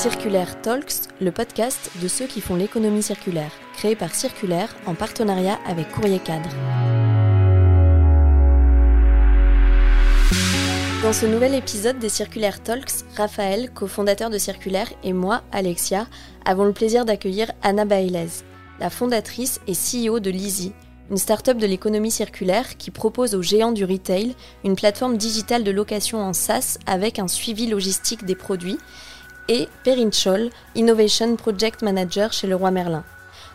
Circulaire Talks, le podcast de ceux qui font l'économie circulaire, créé par Circulaire en partenariat avec Courrier Cadre. Dans ce nouvel épisode des Circulaire Talks, Raphaël, cofondateur de Circulaire, et moi, Alexia, avons le plaisir d'accueillir Anna Bailez, la fondatrice et CEO de Lizzy, une start-up de l'économie circulaire qui propose aux géants du retail une plateforme digitale de location en SaaS avec un suivi logistique des produits, et Perrine Scholl, Innovation Project Manager chez Leroy Merlin.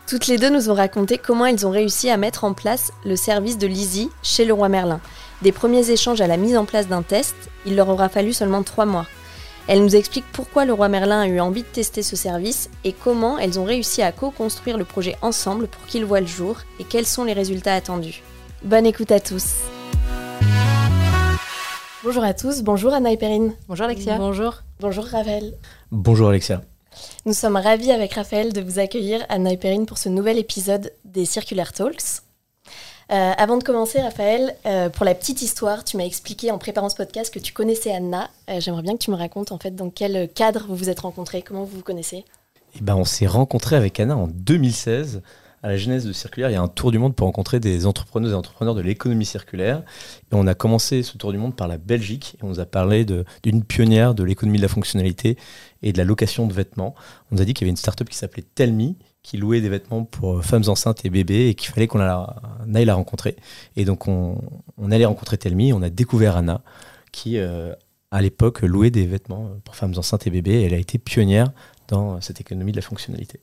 Toutes les deux nous ont raconté comment elles ont réussi à mettre en place le service de Lizzy chez Leroy Merlin. Des premiers échanges à la mise en place d'un test, il leur aura fallu seulement trois mois. Elles nous expliquent pourquoi le roi Merlin a eu envie de tester ce service et comment elles ont réussi à co-construire le projet ensemble pour qu'il voit le jour et quels sont les résultats attendus. Bonne écoute à tous. Bonjour à tous, bonjour Anna et Perrine. Bonjour Alexia. Bonjour. Bonjour Raphaël. Bonjour Alexia. Nous sommes ravis avec Raphaël de vous accueillir Anna et Perrine pour ce nouvel épisode des Circular Talks. Euh, avant de commencer, Raphaël, euh, pour la petite histoire, tu m'as expliqué en préparant ce podcast que tu connaissais Anna. Euh, j'aimerais bien que tu me racontes en fait dans quel cadre vous vous êtes rencontrés, comment vous vous connaissez. Eh ben, on s'est rencontrés avec Anna en 2016. À la genèse de Circulaire, il y a un tour du monde pour rencontrer des entrepreneurs et entrepreneurs de l'économie circulaire. On a commencé ce tour du monde par la Belgique. Et on nous a parlé d'une pionnière de l'économie de la fonctionnalité et de la location de vêtements. On nous a dit qu'il y avait une start-up qui s'appelait Telmi, qui louait des vêtements pour femmes enceintes et bébés et qu'il fallait qu'on aille la rencontrer. Et donc on, allait rencontrer Telmi, on a découvert Anna qui euh, à l'époque louait des vêtements pour femmes enceintes et bébés et elle a été pionnière dans cette économie de la fonctionnalité.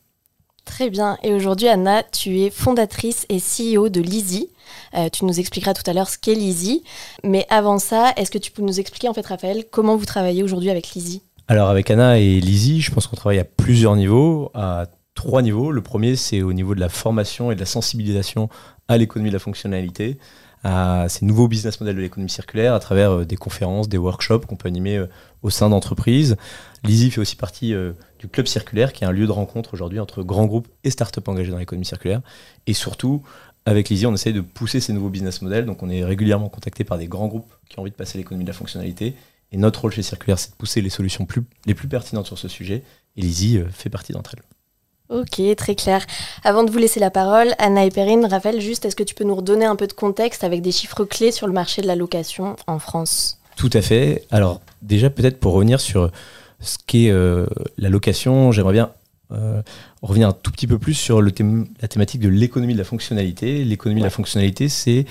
Très bien. Et aujourd'hui, Anna, tu es fondatrice et CEO de Lizzy. Euh, tu nous expliqueras tout à l'heure ce qu'est Lizzy. Mais avant ça, est-ce que tu peux nous expliquer, en fait, Raphaël, comment vous travaillez aujourd'hui avec Lizzy? Alors, avec Anna et Lizzy, je pense qu'on travaille à plusieurs niveaux, à trois niveaux. Le premier, c'est au niveau de la formation et de la sensibilisation à l'économie de la fonctionnalité, à ces nouveaux business models de l'économie circulaire à travers euh, des conférences, des workshops qu'on peut animer euh, au sein d'entreprises. Lizzy fait aussi partie euh, du Club Circulaire, qui est un lieu de rencontre aujourd'hui entre grands groupes et startups engagés dans l'économie circulaire. Et surtout, avec Lizzy, on essaye de pousser ces nouveaux business models. Donc, on est régulièrement contacté par des grands groupes qui ont envie de passer l'économie de la fonctionnalité. Et notre rôle chez Circulaire, c'est de pousser les solutions plus, les plus pertinentes sur ce sujet. Et Lizzy fait partie d'entre elles. Ok, très clair. Avant de vous laisser la parole, Anna et Perrine, Raphaël, juste, est-ce que tu peux nous redonner un peu de contexte avec des chiffres clés sur le marché de la location en France? Tout à fait. Alors, déjà, peut-être pour revenir sur ce qu'est euh, la location, j'aimerais bien euh, revenir un tout petit peu plus sur le la thématique de l'économie de la fonctionnalité. L'économie de la fonctionnalité, c'est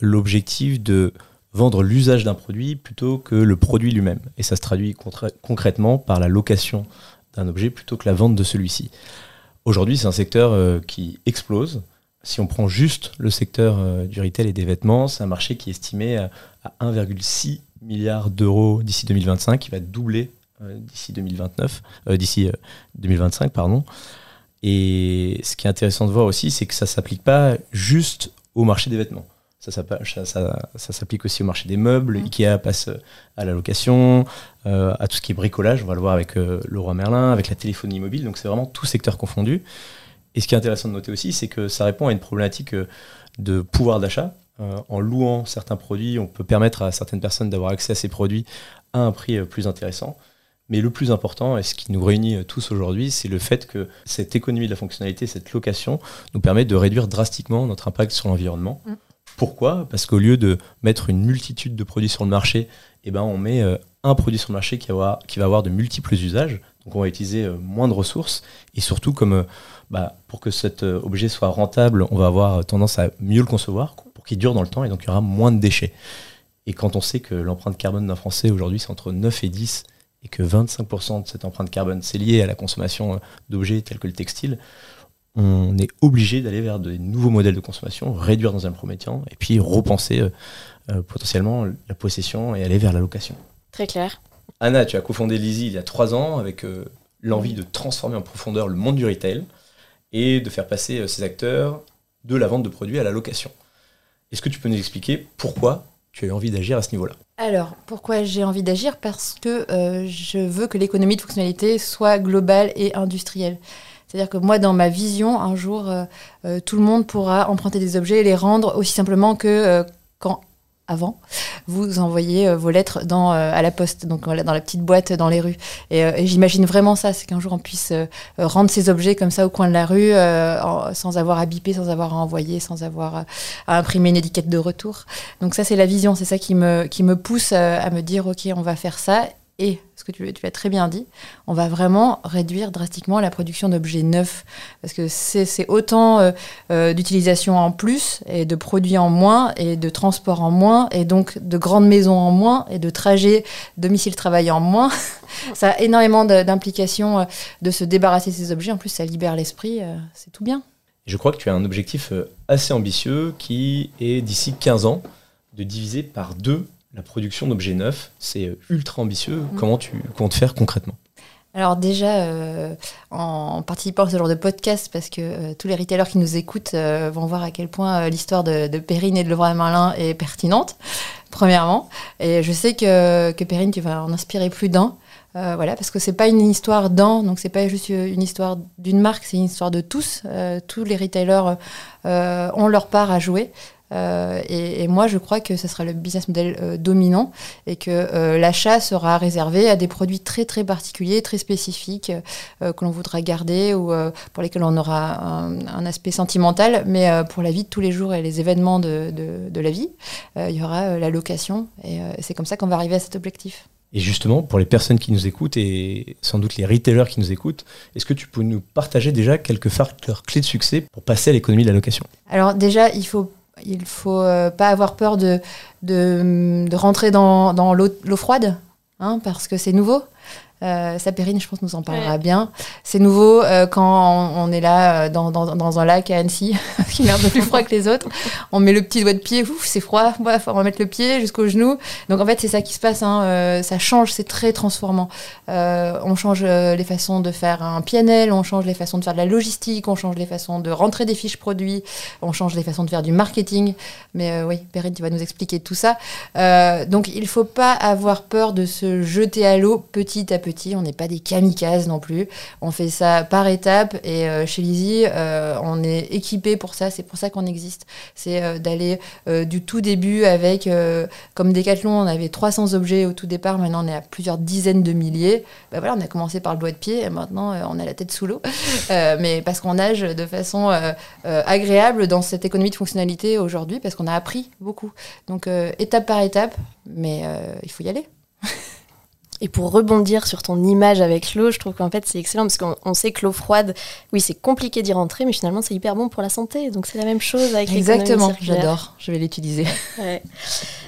l'objectif de vendre l'usage d'un produit plutôt que le produit lui-même. Et ça se traduit concrètement par la location d'un objet plutôt que la vente de celui-ci. Aujourd'hui, c'est un secteur euh, qui explose. Si on prend juste le secteur euh, du retail et des vêtements, c'est un marché qui est estimé à, 1,6 milliard d'euros d'ici 2025, qui va doubler euh, d'ici 2029, d'ici 2025, pardon. Et ce qui est intéressant de voir aussi, c'est que ça s'applique pas juste au marché des vêtements. Ça, s'applique aussi au marché des meubles. Mmh. Ikea passe euh, à la location, euh, à tout ce qui est bricolage. On va le voir avec euh, le roi Merlin, avec la téléphonie mobile. Donc c'est vraiment tout secteur confondu. Et ce qui est intéressant de noter aussi, c'est que ça répond à une problématique de pouvoir d'achat. En louant certains produits, on peut permettre à certaines personnes d'avoir accès à ces produits à un prix plus intéressant. Mais le plus important, et ce qui nous réunit tous aujourd'hui, c'est le fait que cette économie de la fonctionnalité, cette location, nous permet de réduire drastiquement notre impact sur l'environnement. Mmh. Pourquoi? Parce qu'au lieu de mettre une multitude de produits sur le marché, eh ben, on met euh, un produit sur le marché qui va, avoir, de multiples usages. Donc on va utiliser euh, moins de ressources. Et surtout, comme euh, bah, pour que cet objet soit rentable, on va avoir tendance à mieux le concevoir pour dure dans le temps et donc il y aura moins de déchets. Et quand on sait que l'empreinte carbone d'un Français aujourd'hui c'est entre 9 et 10 et que 25% de cette empreinte carbone c'est lié à la consommation d'objets tels que le textile, on est obligé d'aller vers de nouveaux modèles de consommation, réduire dans un premier temps, et puis repenser euh, euh, potentiellement la possession et aller vers la location. Très clair. Anna, tu as cofondé Lizzy il y a trois ans avec euh, l'envie de transformer en profondeur le monde du retail et de faire passer ces acteurs de la vente de produits à la location. Est-ce que tu peux nous expliquer pourquoi tu as eu envie d'agir à ce niveau-là? Alors, pourquoi j'ai envie d'agir? Parce que je veux que l'économie de fonctionnalité soit globale et industrielle. C'est-à-dire que moi, dans ma vision, un jour, euh, euh, tout le monde pourra emprunter des objets et les rendre aussi simplement que euh, quand avant. vous envoyez vos lettres dans, à la poste, donc dans la petite boîte dans les rues. Et, j'imagine vraiment ça, c'est qu'un jour on puisse rendre ces objets comme ça au coin de la rue, sans avoir à biper, sans avoir à envoyer, sans avoir à imprimer une étiquette de retour. Donc ça, c'est la vision, c'est ça qui me, qui me pousse à me dire, ok, on va faire ça et, ce que tu, tu l'as très bien dit, on va vraiment réduire drastiquement la production d'objets neufs. Parce que c'est autant euh, euh, d'utilisation en plus, et de produits en moins, et de transport en moins, et donc de grandes maisons en moins, et de trajets domicile-travail en moins. ça a énormément d'implications euh, de se débarrasser de ces objets. En plus, ça libère l'esprit, c'est tout bien. Je crois que tu as un objectif assez ambitieux qui est d'ici 15 ans de diviser par deux la production d'objets neufs. C'est euh, ultra ambitieux. Mm. Comment tu comptes faire concrètement? Alors déjà, euh, en participant à ce genre de podcast, parce que euh, tous les retailers qui nous écoutent vont voir à quel point l'histoire de, de, Perrine et de Leroy Merlin est pertinente, premièrement. Et je sais que, que Perrine, tu vas en inspirer plus d'un. voilà, parce que c'est pas une histoire d'un, donc c'est pas juste une histoire d'une marque, c'est une histoire de tous. tous les retailers ont leur part à jouer. Euh, et, moi, je crois que ce sera le business model euh, dominant et que euh, l'achat sera réservé à des produits très très particuliers, très spécifiques que l'on voudra garder ou pour lesquels on aura un, aspect sentimental, mais pour la vie de tous les jours et les événements de, de, la vie, il y aura la location et c'est comme ça qu'on va arriver à cet objectif. Et justement, pour les personnes qui nous écoutent et sans doute les retailers qui nous écoutent, est-ce que tu peux nous partager déjà quelques facteurs clés de succès pour passer à l'économie de la location? Alors déjà, il faut il faut euh, pas avoir peur de, de, rentrer dans, dans l'eau froide, hein, parce que c'est nouveau. Euh, Sapérine, je pense, nous en parlera bien. C'est nouveau euh, quand on, est là euh, dans, dans, dans, un lac à Annecy, qui est un peu plus froid que les autres. On met le petit doigt de pied, ouf, c'est froid, on va mettre le pied jusqu'au genou. Donc en fait, c'est ça qui se passe. Hein, euh, ça change, c'est très transformant. on change les façons de faire un PNL, on change les façons de faire de la logistique, on change les façons de rentrer des fiches produits, on change les façons de faire du marketing. Mais oui, Perrine, tu vas nous expliquer tout ça. donc il faut pas avoir peur de se jeter à l'eau petit à petit on n'est pas des kamikazes non plus. On fait ça par étapes et euh, chez Lizzie, euh, on est équipé pour ça. C'est pour ça qu'on existe. C'est euh, d'aller du tout début avec, comme Decathlon, on avait 300 objets au tout départ. Maintenant, on est à plusieurs dizaines de milliers. Ben voilà, on a commencé par le doigt de pied et maintenant, on a la tête sous l'eau. mais parce qu'on nage de façon agréable dans cette économie de fonctionnalité aujourd'hui parce qu'on a appris beaucoup. Donc, étape par étape, mais il faut y aller. Et pour rebondir sur ton image avec l'eau, je trouve qu'en fait c'est excellent parce qu'on sait que l'eau froide, oui, c'est compliqué d'y rentrer, mais finalement c'est hyper bon pour la santé. Donc c'est la même chose avec Exactement, j'adore, je vais l'utiliser.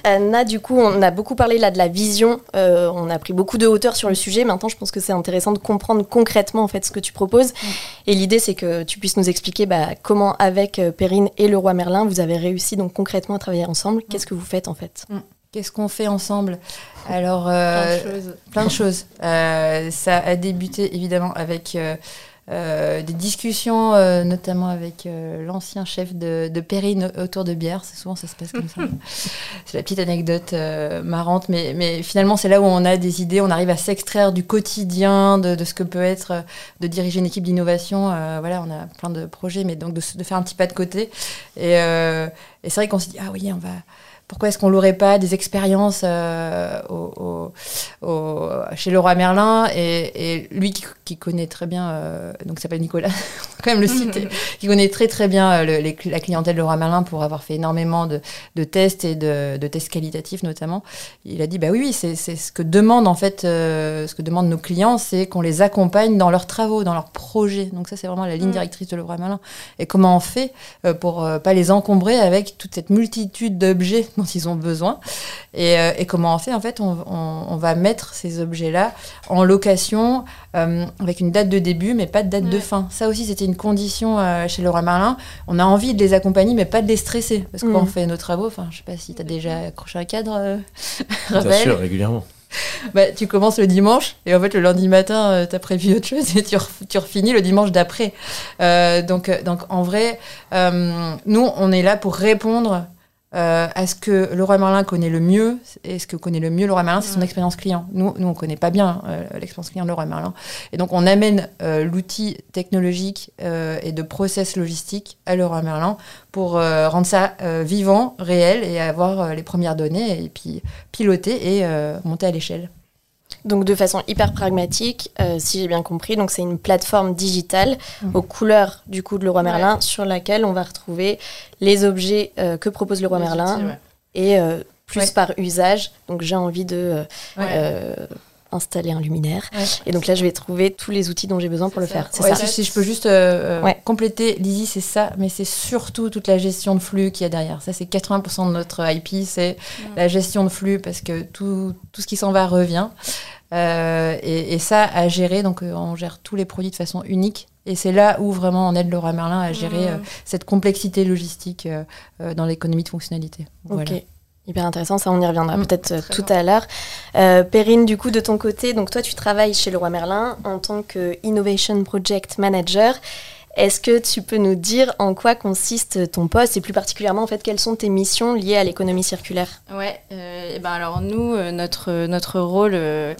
Anna, du coup, on a beaucoup parlé là de la vision, euh, on a pris beaucoup de hauteur sur le sujet. Maintenant, je pense que c'est intéressant de comprendre concrètement en fait ce que tu proposes. Et l'idée, c'est que tu puisses nous expliquer bah, comment, avec euh, Perrine et le roi Merlin, vous avez réussi donc concrètement à travailler ensemble. Qu'est-ce que vous faites en fait? Qu'est-ce qu'on fait ensemble? Alors, euh, plein de choses. Euh, ça a débuté évidemment avec euh, des discussions, notamment avec l'ancien chef de, de Perrine autour de bière. C'est souvent ça se passe comme ça. c'est la petite anecdote marrante, mais, mais finalement c'est là où on a des idées, on arrive à s'extraire du quotidien, de, de, ce que peut être de diriger une équipe d'innovation. voilà, on a plein de projets, mais donc de, de, faire un petit pas de côté. Et, et c'est vrai qu'on se dit ah oui, on va pourquoi est-ce qu'on l'aurait pas des expériences euh, au, au, chez Leroy Merlin et, et lui qui, qui, connaît très bien, euh, donc s'appelle Nicolas, quand même le citer, qui connaît très très bien euh, la clientèle de Leroy Merlin pour avoir fait énormément de, de tests et de, de, tests qualitatifs notamment. Il a dit bah oui, oui c'est ce que demande en fait, euh, ce que demandent nos clients, c'est qu'on les accompagne dans leurs travaux, dans leurs projets. Donc ça c'est vraiment la ligne mm. directrice de Leroy Merlin. Et comment on fait pour pas les encombrer avec toute cette multitude d'objets dont ils ont besoin. Et, euh, comment on fait En fait, on, va mettre ces objets-là en location euh, avec une date de début, mais pas de date de fin. Ça aussi, c'était une condition euh, chez Laura Marlin. On a envie de les accompagner, mais pas de les stresser. Parce qu'on mm. fait nos travaux, enfin, je sais pas si tu as déjà accroché un cadre, Bien sûr, régulièrement. Bah, tu commences le dimanche et en fait le lundi matin tu as prévu autre chose et tu, tu refinis le dimanche d'après. donc, donc en vrai, nous on est là pour répondre euh, à ce que Leroy Merlin connaît le mieux. Et ce que connaît le mieux Leroy Merlin, c'est son expérience client. Nous, nous on connaît pas bien euh, l'expérience client de Leroy Merlin. Et donc, on amène euh, l'outil technologique et de process logistique à Leroy Merlin pour rendre ça vivant, réel et avoir les premières données et puis piloter et monter à l'échelle. Donc de façon hyper pragmatique, euh, si j'ai bien compris, donc c'est une plateforme digitale mhm. aux couleurs du coup de Leroy Merlin sur laquelle on va retrouver les objets euh, que propose Leroy Merlin et euh, plus par usage. Donc j'ai envie de installer un luminaire et donc là je vais trouver tous les outils dont j'ai besoin pour le faire. C'est ça. Si, je peux juste compléter, Lizzie, c'est ça, mais c'est surtout toute la gestion de flux qu'il y a derrière. Ça c'est 80% de notre IP, c'est la gestion de flux parce que tout, tout ce qui s'en va revient. Euh, et, ça, à gérer, donc euh, on gère tous les produits de façon unique. Et c'est là où vraiment on aide Laura Merlin à gérer mmh. euh, cette complexité logistique dans l'économie de fonctionnalité. Ok. Hyper intéressant, ça on y reviendra mmh. peut-être tout à l'heure. Perrine, du coup, de ton côté, donc toi tu travailles chez Leroy Merlin en tant que Innovation Project Manager. Est-ce que tu peux nous dire en quoi consiste ton poste et plus particulièrement en fait quelles sont tes missions liées à l'économie circulaire? Ouais, euh, et ben alors nous euh, notre rôle euh,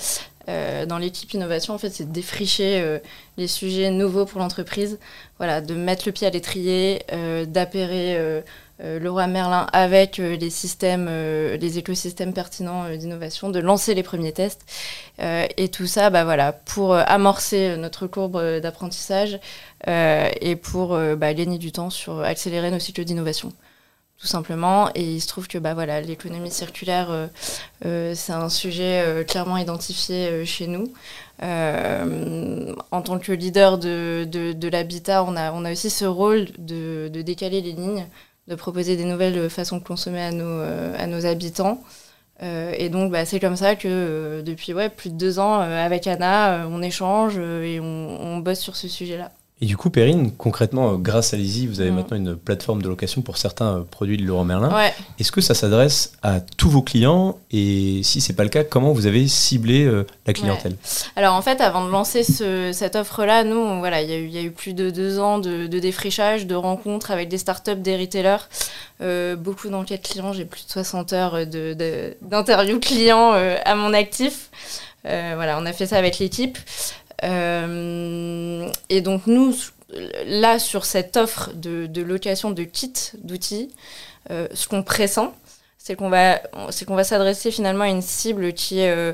dans l'équipe innovation en fait c'est de défricher les sujets nouveaux pour l'entreprise, voilà, de mettre le pied à l'étrier, d'appairer euh, Leroy Merlin avec euh, les systèmes, euh, les écosystèmes pertinents d'innovation, de lancer les premiers tests. et tout ça, bah, voilà, pour amorcer notre courbe d'apprentissage et pour bah, gagner du temps sur accélérer nos cycles d'innovation tout simplement. Et il se trouve que bah, voilà, l'économie circulaire, c'est un sujet clairement identifié chez nous. en tant que leader de, l'habitat, on a, on a aussi ce rôle de décaler les lignes de proposer des nouvelles façons de consommer à nos, euh, à nos habitants. Euh, et donc, bah, c'est comme ça que euh, depuis ouais, plus de deux ans, avec Anna, on échange et on bosse sur ce sujet-là. Et du coup, Perrine, concrètement, euh, grâce à Lizzie, vous avez mm. maintenant une plateforme de location pour certains euh, produits de Leroy Merlin. Est-ce que ça s'adresse à tous vos clients Et si c'est pas le cas, comment vous avez ciblé euh, la clientèle? Alors en fait, avant de lancer cette offre-là, nous, voilà, il y, a eu plus de deux ans de, défrichage, de rencontres avec des startups, des retailers, beaucoup d'enquêtes clients. J'ai plus de 60 heures d'interviews clients à mon actif. voilà, on a fait ça avec l'équipe. Euh, et donc nous, là, sur cette offre de, location de kits d'outils, euh, ce qu'on pressent, c'est qu'on va, s'adresser finalement à une cible qui est euh,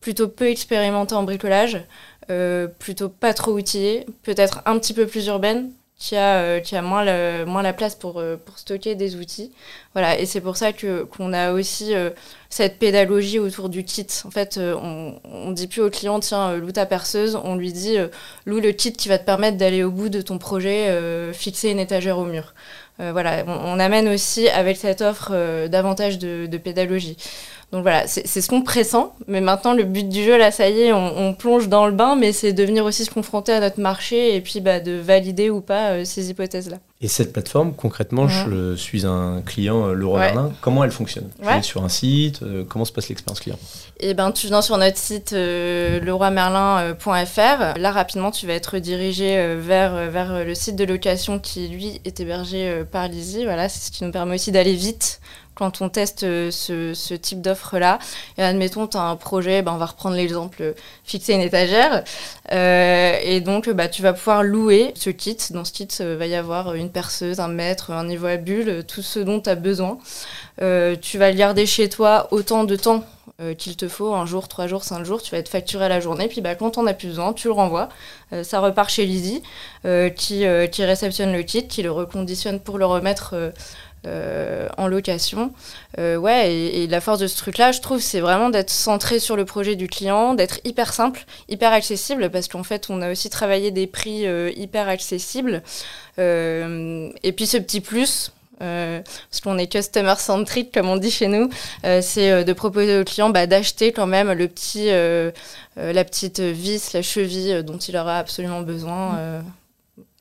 plutôt peu expérimentée en bricolage, plutôt pas trop outillée, peut-être un petit peu plus urbaine, qui a, euh, qui a moins, le, moins la place pour, euh, pour stocker des outils. Voilà, et c'est pour ça que, qu'on a aussi euh, cette pédagogie autour du kit. En fait, on ne dit plus au client, tiens, loue ta perceuse, on lui dit, loue le kit qui va te permettre d'aller au bout de ton projet, fixer une étagère au mur. voilà, on, amène aussi avec cette offre davantage de pédagogie. Donc voilà, c'est ce qu'on pressent. Mais maintenant, le but du jeu, là, ça y est, on, plonge dans le bain, mais c'est de venir aussi se confronter à notre marché et puis bah, de valider ou pas euh, ces hypothèses-là. Et cette plateforme, concrètement, je suis un client euh, Leroy Merlin. Comment elle fonctionne? Je vais sur un site. Euh, comment se passe l'expérience client? Eh ben, tu viens sur notre site leroymerlin.fr. Là, rapidement, tu vas être redirigé vers, vers le site de location qui, lui, est hébergé par Lizzie. Voilà, c'est ce qui nous permet aussi d'aller vite quand on teste euh, ce, type d'offre-là. Et admettons, tu as un projet, ben, on va reprendre l'exemple, euh, fixer une étagère. Euh, et donc, bah, tu vas pouvoir louer ce kit. Dans ce kit, il va y avoir une perceuse, un mètre, un niveau à bulle, tout ce dont tu as besoin. tu vas le garder chez toi autant de temps qu'il te faut, un jour, trois jours, cinq jours, tu vas être facturé à la journée, puis bah, quand on a plus besoin, tu le renvoies. ça repart chez Lizzie, qui, qui réceptionne le kit, qui le reconditionne pour le remettre euh, en location. Euh, ouais, et, la force de ce truc-là, je trouve, c'est vraiment d'être centré sur le projet du client, d'être hyper simple, hyper accessible, parce qu'en fait, on a aussi travaillé des prix euh, hyper accessibles. et puis ce petit plus, parce qu'on est customer centric comme on dit chez nous, c'est de proposer au client bah, d'acheter quand même le petit, la petite vis, la cheville dont il aura absolument besoin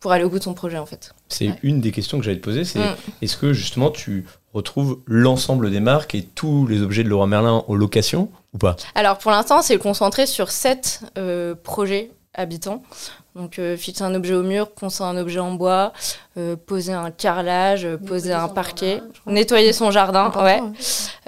pour aller au bout de son projet en fait. C'est une des questions que j'allais te poser, c'est mm. est-ce que justement tu retrouves l'ensemble des marques et tous les objets de Leroy Merlin en location ou pas? Alors pour l'instant c'est concentré sur sept euh, projets habitants. Donc euh, fixer un objet au mur, poncer un objet en bois, euh, poser un carrelage, poser un parquet, nettoyer son jardin. Ouais.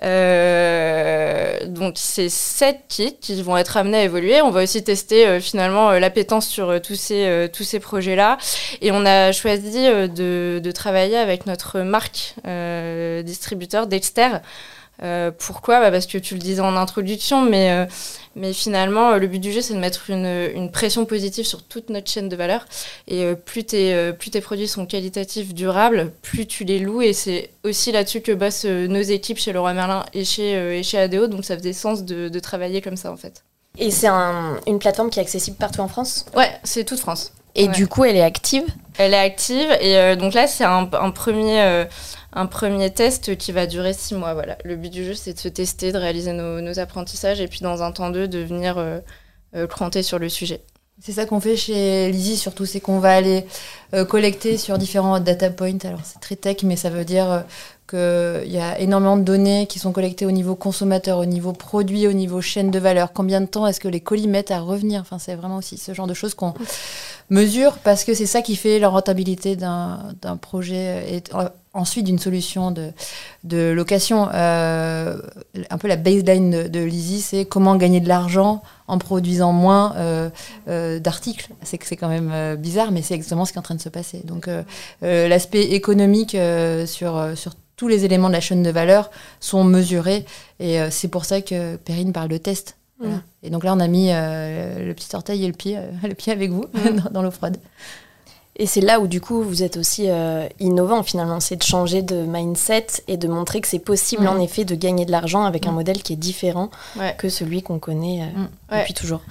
Euh, donc c'est sept kits qui vont être amenés à évoluer. On va aussi tester finalement l'appétence sur tous ces, tous ces projets-là. Et on a choisi de, de travailler avec notre marque distributeur Dexter. Pourquoi bah Parce que tu le disais en introduction, mais mais finalement, euh, le but du jeu, c'est de mettre une, une, pression positive sur toute notre chaîne de valeur. Et euh, plus, tes, euh, plus tes produits sont qualitatifs, durables, plus tu les loues. Et c'est aussi là-dessus que bossent nos équipes chez Leroy Merlin et chez, et chez ADO. Donc ça faisait sens de, de travailler comme ça, en fait. Et c'est un, une plateforme qui est accessible partout en France? Ouais, c'est toute France. Et du coup, elle est active? Elle est active. Et donc là, c'est un, un, premier un premier test qui va durer six mois. Voilà. Le but du jeu, c'est de se tester, de réaliser nos, apprentissages et puis dans un temps deux, de venir euh, euh cranter sur le sujet. C'est ça qu'on fait chez Lizzie, surtout, c'est qu'on va aller euh, collecter sur différents data points. Alors, c'est très tech, mais ça veut dire euh, qu'il y a énormément de données qui sont collectées au niveau consommateur, au niveau produit, au niveau chaîne de valeur. Combien de temps est-ce que les colis mettent à revenir? Enfin, c'est vraiment aussi ce genre de choses qu'on mesure parce que c'est ça qui fait la rentabilité d'un projet et ensuite d'une solution de, de location. Euh, un peu la baseline de, de Lizzie, c'est comment gagner de l'argent en produisant moins euh, euh, d'articles. C'est que c'est quand même bizarre, mais c'est exactement ce qui est en train de se passer. Donc l'aspect économique sur, sur tous les éléments de la chaîne de valeur sont mesurés et c'est pour ça que Perrine parle de test. Mmh. Et donc là, on a mis le petit orteil et le pied, le pied avec vous mmh. dans, dans l'eau froide. Et c'est là où du coup vous êtes aussi euh, innovant finalement, c'est de changer de mindset et de montrer que c'est possible en effet de gagner de l'argent avec un modèle qui est différent que celui qu'on connaît euh, depuis toujours.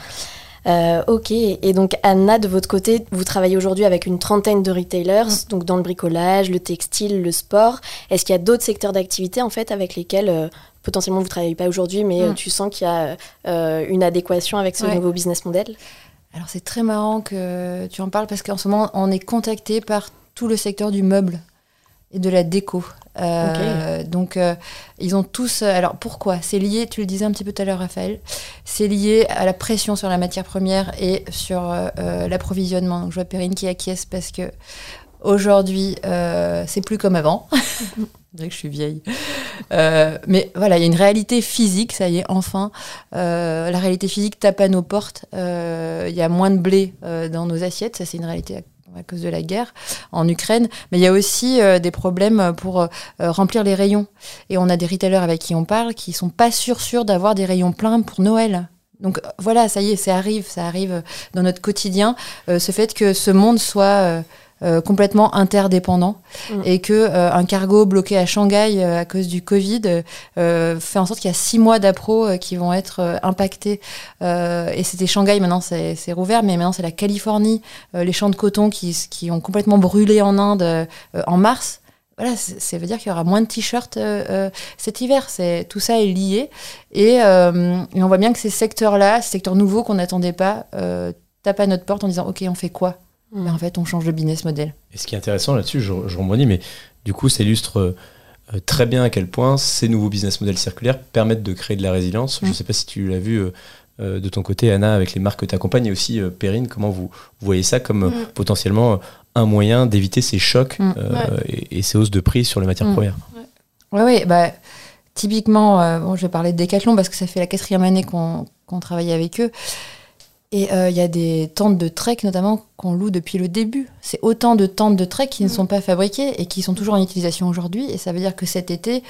Euh, ok, et donc Anna, de votre côté, vous travaillez aujourd'hui avec une trentaine de retailers, donc dans le bricolage, le textile, le sport. Est-ce qu'il y a d'autres secteurs d'activité en fait avec lesquels potentiellement vous ne travaillez pas aujourd'hui, mais tu sens qu'il y a une adéquation avec ce nouveau business model? Alors c'est très marrant que tu en parles parce qu'en ce moment on est contacté par tout le secteur du meuble et de la déco. Euh, donc euh, ils ont tous. Alors pourquoi? C'est lié, tu le disais un petit peu tout à l'heure Raphaël, c'est lié à la pression sur la matière première et sur euh, l'approvisionnement. Donc je vois Perrine qui acquiesce parce que aujourd'hui c'est plus comme avant. Je dirais que je suis vieille. Euh, mais voilà, il y a une réalité physique, ça y est, enfin. Euh, la réalité physique tape à nos portes. Euh, il y a moins de blé dans nos assiettes, ça c'est une réalité à, cause de la guerre en Ukraine. Mais il y a aussi des problèmes pour remplir les rayons. Et on a des retailers avec qui on parle qui sont pas sûrs, sûrs d'avoir des rayons pleins pour Noël. Donc voilà, ça y est, ça arrive, ça arrive dans notre quotidien. ce fait que ce monde soit euh, complètement interdépendants mm. et que euh, un cargo bloqué à Shanghai euh, à cause du Covid fait en sorte qu'il y a six mois d'appro qui vont être impactés. et c'était Shanghai, maintenant c'est rouvert, mais maintenant c'est la Californie, les champs de coton qui, qui ont complètement brûlé en Inde en mars voilà, ça veut dire qu'il y aura moins de t-shirts cet hiver. C'est tout ça est lié et, et, on voit bien que ces secteurs-là, ces secteurs nouveaux qu'on n'attendait pas, tapent à notre porte en disant ok, on fait quoi? Mais en fait, on change de business model. Et ce qui est intéressant là-dessus, je, je rebondis, mais du coup, ça illustre euh, très bien à quel point ces nouveaux business models circulaires permettent de créer de la résilience. Je ne mm. sais pas si tu l'as vu euh, euh, de ton côté, Anna, avec les marques que tu accompagnes, et aussi Perrine, comment vous, voyez ça comme mm. potentiellement un moyen d'éviter ces chocs mm. et, ces hausses de prix sur les matières premières Oui, oui. Bah, typiquement, bon, je vais parler de Decathlon parce que ça fait la quatrième année qu'on travaille avec eux. Et euh, il y a des tentes de trek notamment qu'on loue depuis le début. C'est autant de tentes de trek qui ne sont pas fabriquées et qui sont toujours en utilisation aujourd'hui. Et ça veut dire que cet été,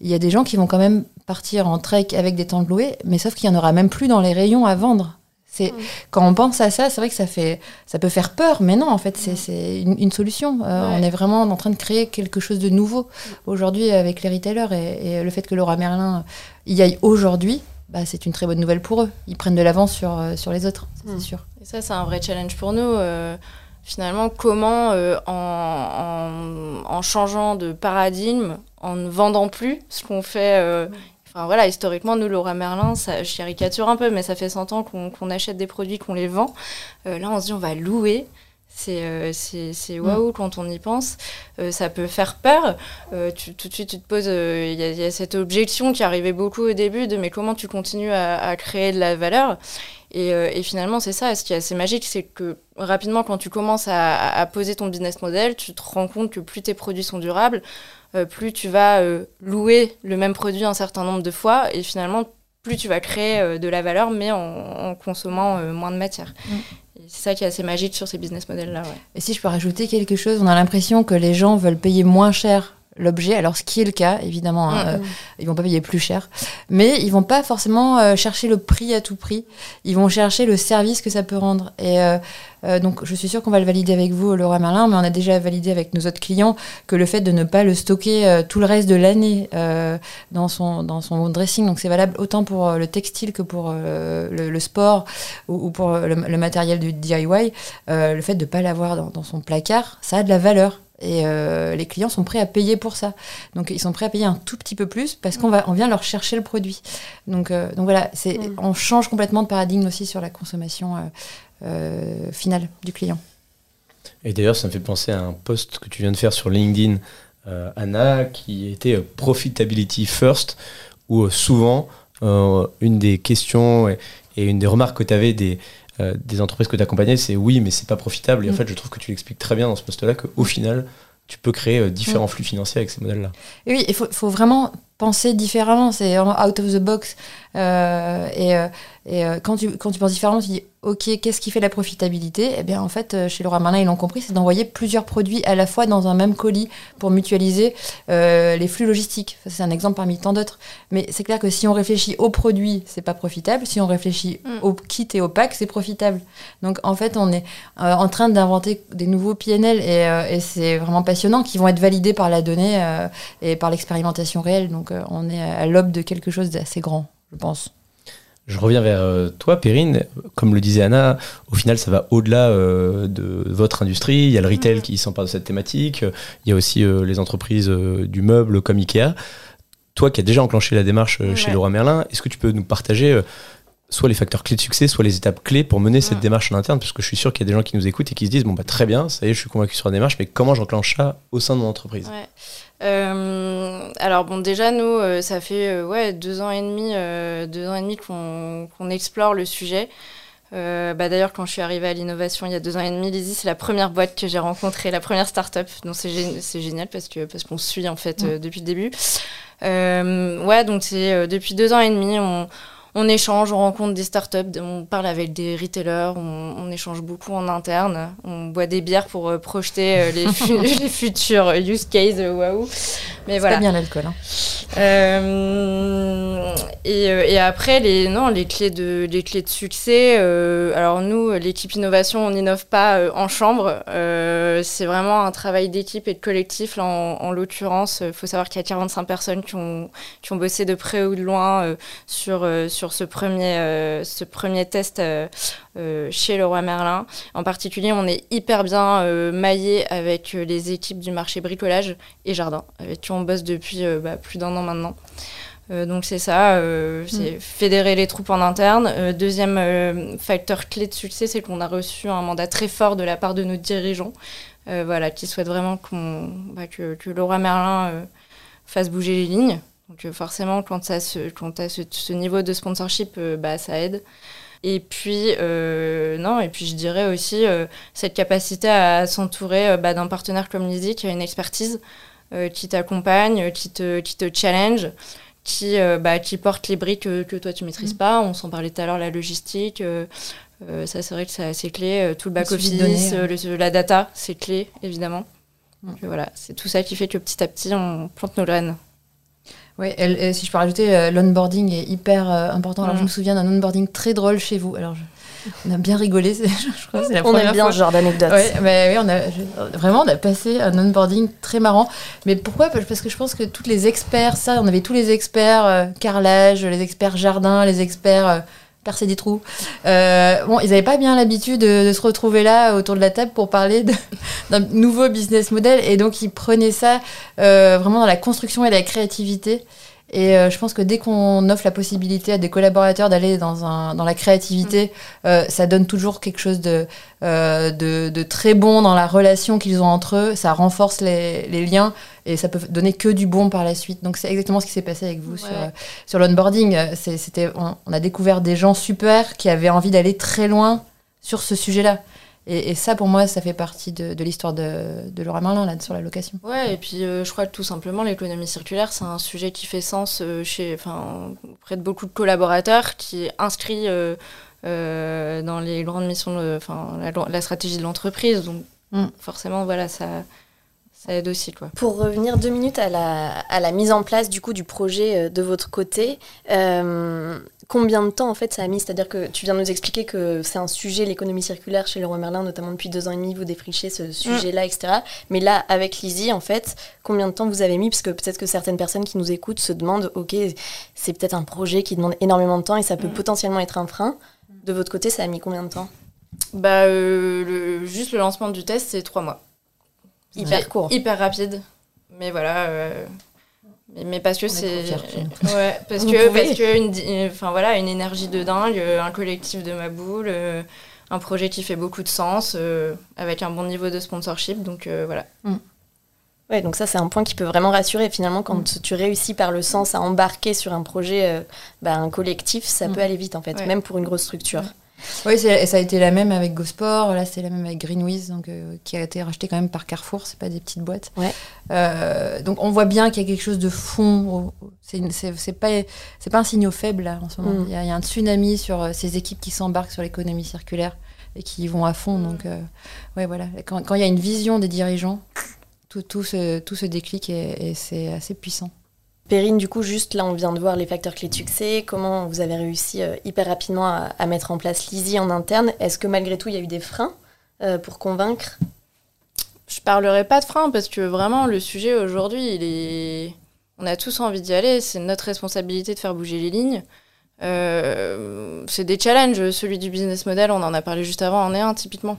il y a des gens qui vont quand même partir en trek avec des tentes louées, mais sauf qu'il n'y en aura même plus dans les rayons à vendre. C'est quand on pense à ça, c'est vrai que ça fait, ça peut faire peur, mais non, en fait, c'est une, solution. Euh, on est vraiment en train de créer quelque chose de nouveau aujourd'hui avec les retailers et, et, le fait que Laura Merlin y aille aujourd'hui, bah, c'est une très bonne nouvelle pour eux. Ils prennent de l'avance sur, euh, sur les autres, c'est hmm. sûr. Et ça, c'est un vrai challenge pour nous. Euh, finalement, comment, euh, en, en, changeant de paradigme, en ne vendant plus ce qu'on fait. Enfin voilà, historiquement, nous, Laura Merlin, ça, je caricature un peu, mais ça fait 100 ans qu'on achète des produits, qu'on les vend. là, on se dit, on va louer C'est c'est waouh quand on y pense. ça peut faire peur. tu, tout de suite, tu te poses. Il y, a cette objection qui arrivait beaucoup au début de mais comment tu continues à, créer de la valeur? Et, et, finalement, c'est ça. Ce qui est assez magique, c'est que rapidement, quand tu commences à, à, poser ton business model, tu te rends compte que plus tes produits sont durables, plus tu vas louer le même produit un certain nombre de fois. Et finalement, plus tu vas créer euh, de la valeur, mais en, consommant euh, moins de matière. Mm. C'est ça qui est assez magique sur ces business models-là. Et si je peux rajouter quelque chose, on a l'impression que les gens veulent payer moins cher l'objet. Alors, ce qui est le cas, évidemment, hein, mm. euh, ils vont pas payer plus cher, mais ils vont pas forcément chercher le prix à tout prix. Ils vont chercher le service que ça peut rendre. Et euh, donc, je suis sûre qu'on va le valider avec vous, Laura Merlin, mais on a déjà validé avec nos autres clients que le fait de ne pas le stocker euh, tout le reste de l'année euh, dans, son, dans son dressing, donc c'est valable autant pour le textile que pour le, sport ou, pour le, matériel du DIY, le fait de ne pas l'avoir dans, dans son placard, ça a de la valeur. Et les clients sont prêts à payer pour ça. Donc ils sont prêts à payer un tout petit peu plus parce qu'on va, on vient leur chercher le produit. Donc, donc voilà, c'est, mm. on change complètement de paradigme aussi sur la consommation euh, final du client. Et d'ailleurs, ça me fait penser à un post que tu viens de faire sur LinkedIn, euh, Anna, qui était euh, Profitability First, où souvent, une des questions et, une des remarques que tu avais des, des entreprises que tu accompagnais, c'est oui, mais c'est pas profitable. Et en mm. fait, je trouve que tu l'expliques très bien dans ce post-là qu'au final, tu peux créer différents mm. flux financiers avec ces modèles-là. Oui, il faut, faut, vraiment penser différemment, c'est out of the box. Euh, et, euh, et euh, quand, tu, quand tu penses différemment, tu dis ok, qu'est-ce qui fait la profitabilité? Eh bien, en fait, chez Laura Merlin, ils l'ont compris, c'est d'envoyer plusieurs produits à la fois dans un même colis pour mutualiser les flux logistiques. C'est un exemple parmi tant d'autres. Mais c'est clair que si on réfléchit aux produits, c'est pas profitable. Si on réfléchit mm. au kit et au pack, c'est profitable. Donc, en fait, on est en train d'inventer des nouveaux PNL et, et c'est vraiment passionnant qui vont être validés par la donnée et par l'expérimentation réelle. Donc, euh, on est à l'aube de quelque chose d'assez grand, je pense. Je reviens vers euh, toi, Perrine. Comme le disait Anna, au final, ça va au-delà euh, de votre industrie. Il y a le retail qui s'empare de cette thématique. Il y a aussi les entreprises du meuble comme Ikea. Toi qui as déjà enclenché la démarche chez Laura Merlin, est-ce que tu peux nous partager soit les facteurs clés de succès, soit les étapes clés pour mener cette démarche en interne? Parce que je suis sûr qu'il y a des gens qui nous écoutent et qui se disent Bon, bah, très bien, ça y est, je suis convaincu sur la démarche, mais comment j'enclenche ça au sein de mon entreprise? Euh, alors bon, déjà nous, euh, ça fait euh, ouais deux ans et demi, deux ans et demi qu'on explore le sujet. bah D'ailleurs, quand je suis arrivée à l'innovation il y a deux ans et demi, Lizzie, c'est la première boîte que j'ai rencontrée, la première start-up. Donc c'est génial parce que parce qu'on suit en fait depuis le début. ouais, donc c'est depuis deux ans et demi, on on échange, on rencontre des startups, on parle avec des retailers, on, échange beaucoup en interne, on boit des bières pour euh, projeter euh, les, futurs use cases, euh, waouh. Mais voilà. bien l'alcool. Hein. et, après, les, non, les, clés de, les clés de succès, alors nous, l'équipe innovation, on n'innove pas en chambre, c'est vraiment un travail d'équipe et de collectif. en, l'occurrence, il faut savoir qu'il y a 45 personnes qui ont, qui ont bossé de près ou de loin sur sur ce premier, euh, ce premier test euh, euh, chez Leroy Merlin. En particulier, on est hyper bien maillé avec les équipes du marché bricolage et jardin, avec qui on bosse depuis bah, plus d'un an maintenant. donc c'est ça, c'est mm. fédérer les troupes en interne. deuxième facteur clé de succès, c'est qu'on a reçu un mandat très fort de la part de nos dirigeants, voilà, qui souhaitent vraiment qu'on, bah, que, que Leroy Merlin fasse bouger les lignes. Donc euh, forcément, quand tu as, ce, quand as ce, niveau de sponsorship, euh, bah, ça aide. Et puis, euh, non, et puis je dirais aussi cette capacité à s'entourer bah, d'un partenaire comme Lizzie qui a une expertise, qui t'accompagne, qui te, qui te challenge, qui, bah, qui porte les briques que, toi tu maîtrises mm. pas. On s'en parlait tout à l'heure, la logistique. ça, c'est vrai que c'est assez clé. Tout le back-office, la data, c'est clé, évidemment. Mm. Donc, voilà, c'est tout ça qui fait que petit à petit, on plante nos graines. Oui, si je peux rajouter, euh, l'onboarding est hyper euh, important. Alors, je me mm. souviens d'un onboarding très drôle chez vous. Alors, on a bien rigolé, je, crois c'est la on première aime bien ce genre d'anecdote. mais oui, on a, vraiment, on a passé un onboarding très marrant. Mais pourquoi? Parce que je pense que tous les experts, ça, on avait tous les experts euh, carrelage, les experts jardin, les experts percer des trous. Euh, bon, ils n'avaient pas bien l'habitude de, se retrouver là autour de la table pour parler d'un nouveau business model et donc ils prenaient ça euh, vraiment dans la construction et la créativité. Et euh, je pense que dès qu'on offre la possibilité à des collaborateurs d'aller dans, un, dans la créativité, mm. euh, ça donne toujours quelque chose de, euh, de, de, très bon dans la relation qu'ils ont entre eux. Ça renforce les, les, liens et ça peut donner que du bon par la suite. Donc c'est exactement ce qui s'est passé avec vous sur, sur l'onboarding. C'était, on, on a découvert des gens super qui avaient envie d'aller très loin sur ce sujet-là. Et, ça, pour moi, ça fait partie de, l'histoire de, de, Laura Merlin, là, sur la location. Ouais, et puis euh, je crois que tout simplement, l'économie circulaire, c'est un sujet qui fait sens euh, chez, enfin, auprès de beaucoup de collaborateurs, qui est inscrit euh, dans les grandes missions, enfin, la, la, stratégie de l'entreprise. Donc, mm. forcément, voilà, ça, ça aide aussi. Quoi. Pour revenir deux minutes à la, à la mise en place du coup du projet de votre côté, combien de temps en fait ça a mis C'est-à-dire que tu viens de nous expliquer que c'est un sujet, l'économie circulaire chez Leroy Merlin, notamment depuis deux ans et demi, vous défrichez ce sujet-là, etc. Mais là, avec Lizzie, en fait, combien de temps vous avez mis? Parce que peut-être que certaines personnes qui nous écoutent se demandent, ok, c'est peut-être un projet qui demande énormément de temps et ça peut mm. potentiellement être un frein. De votre côté, ça a mis combien de temps? Bah, euh, le, juste le lancement du test, c'est trois mois. Hyper court. Hyper rapide. Mais voilà, euh, mais, parce que c'est ouais, parce que parce que une enfin voilà une énergie de dingue un collectif de ma boule euh, un projet qui fait beaucoup de sens euh, avec un bon niveau de sponsorship donc euh, voilà. Mm. ouais donc ça c'est un point qui peut vraiment rassurer. Finalement quand mm. tu réussis par le sens à embarquer sur un projet bah, un collectif ça mm. peut aller vite en fait même pour une grosse structure oui, ça a été la même avec GoSport, là c'est la même avec Greenwiz, donc, euh, qui a été racheté quand même par Carrefour, c'est pas des petites boîtes. Euh, donc on voit bien qu'il y a quelque chose de fond, c'est pas, pas un signal faible là en ce moment. Mm. Il, y a, un tsunami sur euh, ces équipes qui s'embarquent sur l'économie circulaire et qui y vont à fond. Donc ouais, voilà. quand, il y a une vision des dirigeants, tout, tout, se, tout se déclic et c'est assez puissant. Perrine, du coup, juste là, on vient de voir les facteurs clés de succès, comment vous avez réussi euh, hyper rapidement à, mettre en place Lizzie en interne? Est-ce que malgré tout, il y a eu des freins euh, pour convaincre? Je parlerai pas de freins parce que vraiment, le sujet aujourd'hui, on a tous envie d'y aller. C'est notre responsabilité de faire bouger les lignes. Euh, c'est des challenges. Celui du business model, on en a parlé juste avant, en est un typiquement.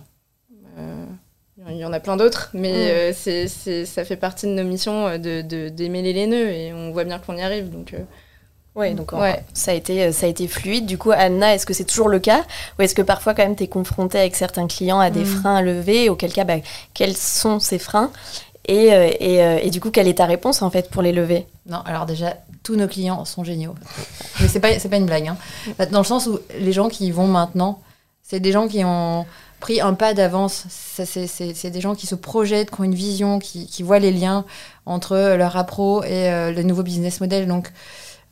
Il y en a plein d'autres, mais mm. euh, c'est, ça fait partie de nos missions euh, de, de, démêler les nœuds et on voit bien qu'on y arrive. Donc, euh, ouais, donc ouais. ça, a été, ça a été fluide. Du coup, Anna, est-ce que c'est toujours le cas? Ou est-ce que parfois, quand même, tu es confrontée avec certains clients à des mm. freins à lever? Auquel cas, bah, quels sont ces freins? Et, et, et, du coup, quelle est ta réponse en fait pour les lever? Non, alors déjà, tous nos clients sont géniaux. Mais c'est pas, c'est pas une blague. Hein. Dans le sens où les gens qui y vont maintenant, c'est des gens qui ont pris un pas d'avance. C'est des gens qui se projettent, qui ont une vision, qui, qui voient les liens entre leur appro et euh, le nouveau business model. Donc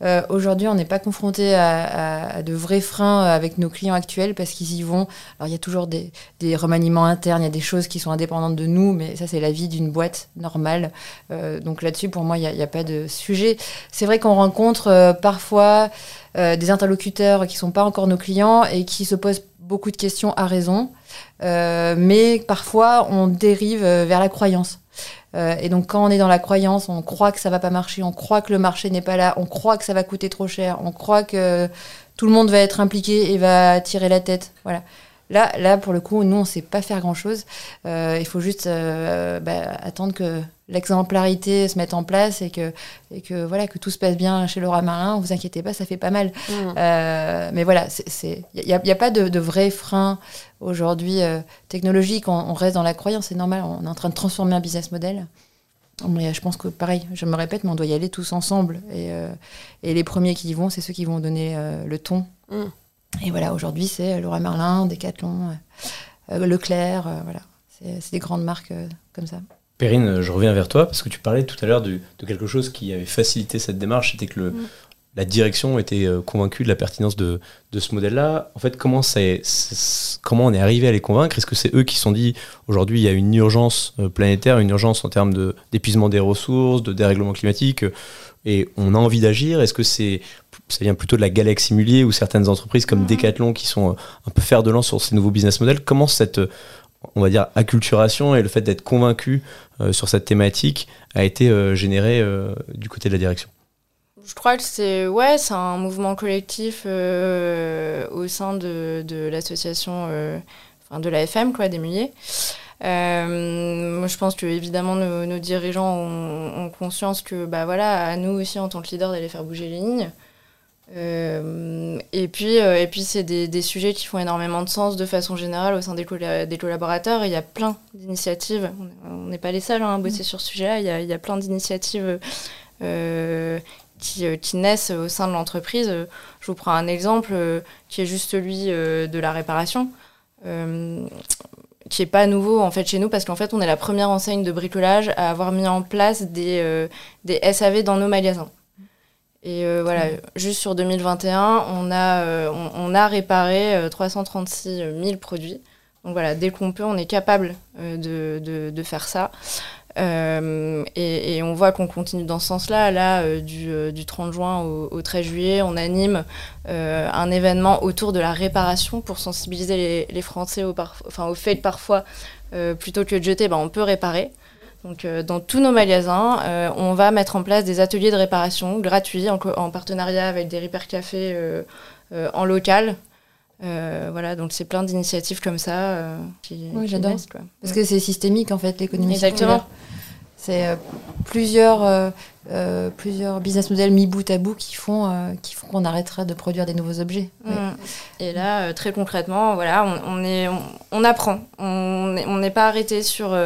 euh, aujourd'hui, on n'est pas confronté à, à, de vrais freins avec nos clients actuels parce qu'ils y vont. Alors il y a toujours des, des, remaniements internes, il y a des choses qui sont indépendantes de nous, mais ça c'est la vie d'une boîte normale. Euh, donc là-dessus, pour moi, il n'y a, a, pas de sujet. C'est vrai qu'on rencontre parfois des interlocuteurs qui ne sont pas encore nos clients et qui se posent beaucoup de questions à raison. Euh, mais parfois on dérive euh, vers la croyance. Euh, et donc quand on est dans la croyance, on croit que ça va pas marcher, on croit que le marché n'est pas là, on croit que ça va coûter trop cher, on croit que tout le monde va être impliqué et va tirer la tête. Voilà. Là, là, pour le coup, nous, on ne sait pas faire grand-chose. Euh, il faut juste bah, attendre que l'exemplarité se mette en place et que, et que, voilà, que tout se passe bien chez Laura Marin. Vous inquiétez pas, ça fait pas mal. Mmh. Mais voilà, il n'y a, a, pas de, de vrai frein aujourd'hui technologique. On, reste dans la croyance, c'est normal. On est en train de transformer un business model. Mais je pense que pareil, je me répète, mais on doit y aller tous ensemble. Et, et les premiers qui y vont, c'est ceux qui vont donner le ton. Mmh. Et voilà, aujourd'hui, c'est Laura Merlin, Decathlon, euh, euh, Leclerc, euh, voilà. C'est des grandes marques comme ça. Perrine, je reviens vers toi parce que tu parlais tout à l'heure de, quelque chose qui avait facilité cette démarche, c'était que le, mm. La direction était convaincue de la pertinence de, de ce modèle-là. En fait, comment, comment on est arrivé à les convaincre? Est-ce que c'est eux qui se sont dit aujourd'hui il y a une urgence planétaire, une urgence en termes d'épuisement des ressources, de dérèglement climatique et on a envie d'agir? Est-ce que c'est ça vient plutôt de la galaxie Mulier ou certaines entreprises comme. Decathlon qui sont euh, un peu fer de lance sur ces nouveaux business models? Comment cette euh, on va dire acculturation et le fait d'être convaincu euh, sur cette thématique a été généré du côté de la direction? Je crois que c'est ouais, c'est un mouvement collectif au sein de, de l'association, enfin de la FM quoi, des Muliers. je pense que évidemment nos, dirigeants ont, conscience que bah voilà, à nous aussi en tant que leader d'aller faire bouger les lignes. et puis, et puis c'est des, sujets qui font énormément de sens de façon générale au sein des, des collaborateurs. il y a plein d'initiatives. On n'est pas les seuls hein, à bosser sur ce sujet-là. Il y a, il y a plein d'initiatives euh, qui, naissent au sein de l'entreprise. Je vous prends un exemple euh, qui est juste celui euh, de la réparation qui est pas nouveau en fait chez nous parce qu'en fait on est la première enseigne de bricolage à avoir mis en place des, des SAV dans nos magasins. Et voilà, juste sur 2021, on a, on, a réparé 336 000 produits. Donc voilà, dès qu'on peut, on est capable de, de, de, faire ça. Euh, et, on voit qu'on continue dans ce sens-là. Là, euh, du, 30 euh, juin au, 13 juillet, on anime un événement autour de la réparation pour sensibiliser les, Français au, enfin, au, fait que parfois, plutôt que de jeter, ben, on peut réparer. Donc, dans tous nos magasins, on va mettre en place des ateliers de réparation gratuits en, partenariat avec des Repair Café en local. voilà, donc c'est plein d'initiatives comme ça qui, oui, j'adore. Parce que c'est systémique en fait l'économie. Exactement. C'est euh, plusieurs, euh, euh, plusieurs business models mis bout à bout qui font qui font qu'on arrêtera de produire des nouveaux objets. Mm. Et là, très concrètement, voilà, on, est, on, apprend. On n'est pas arrêté sur,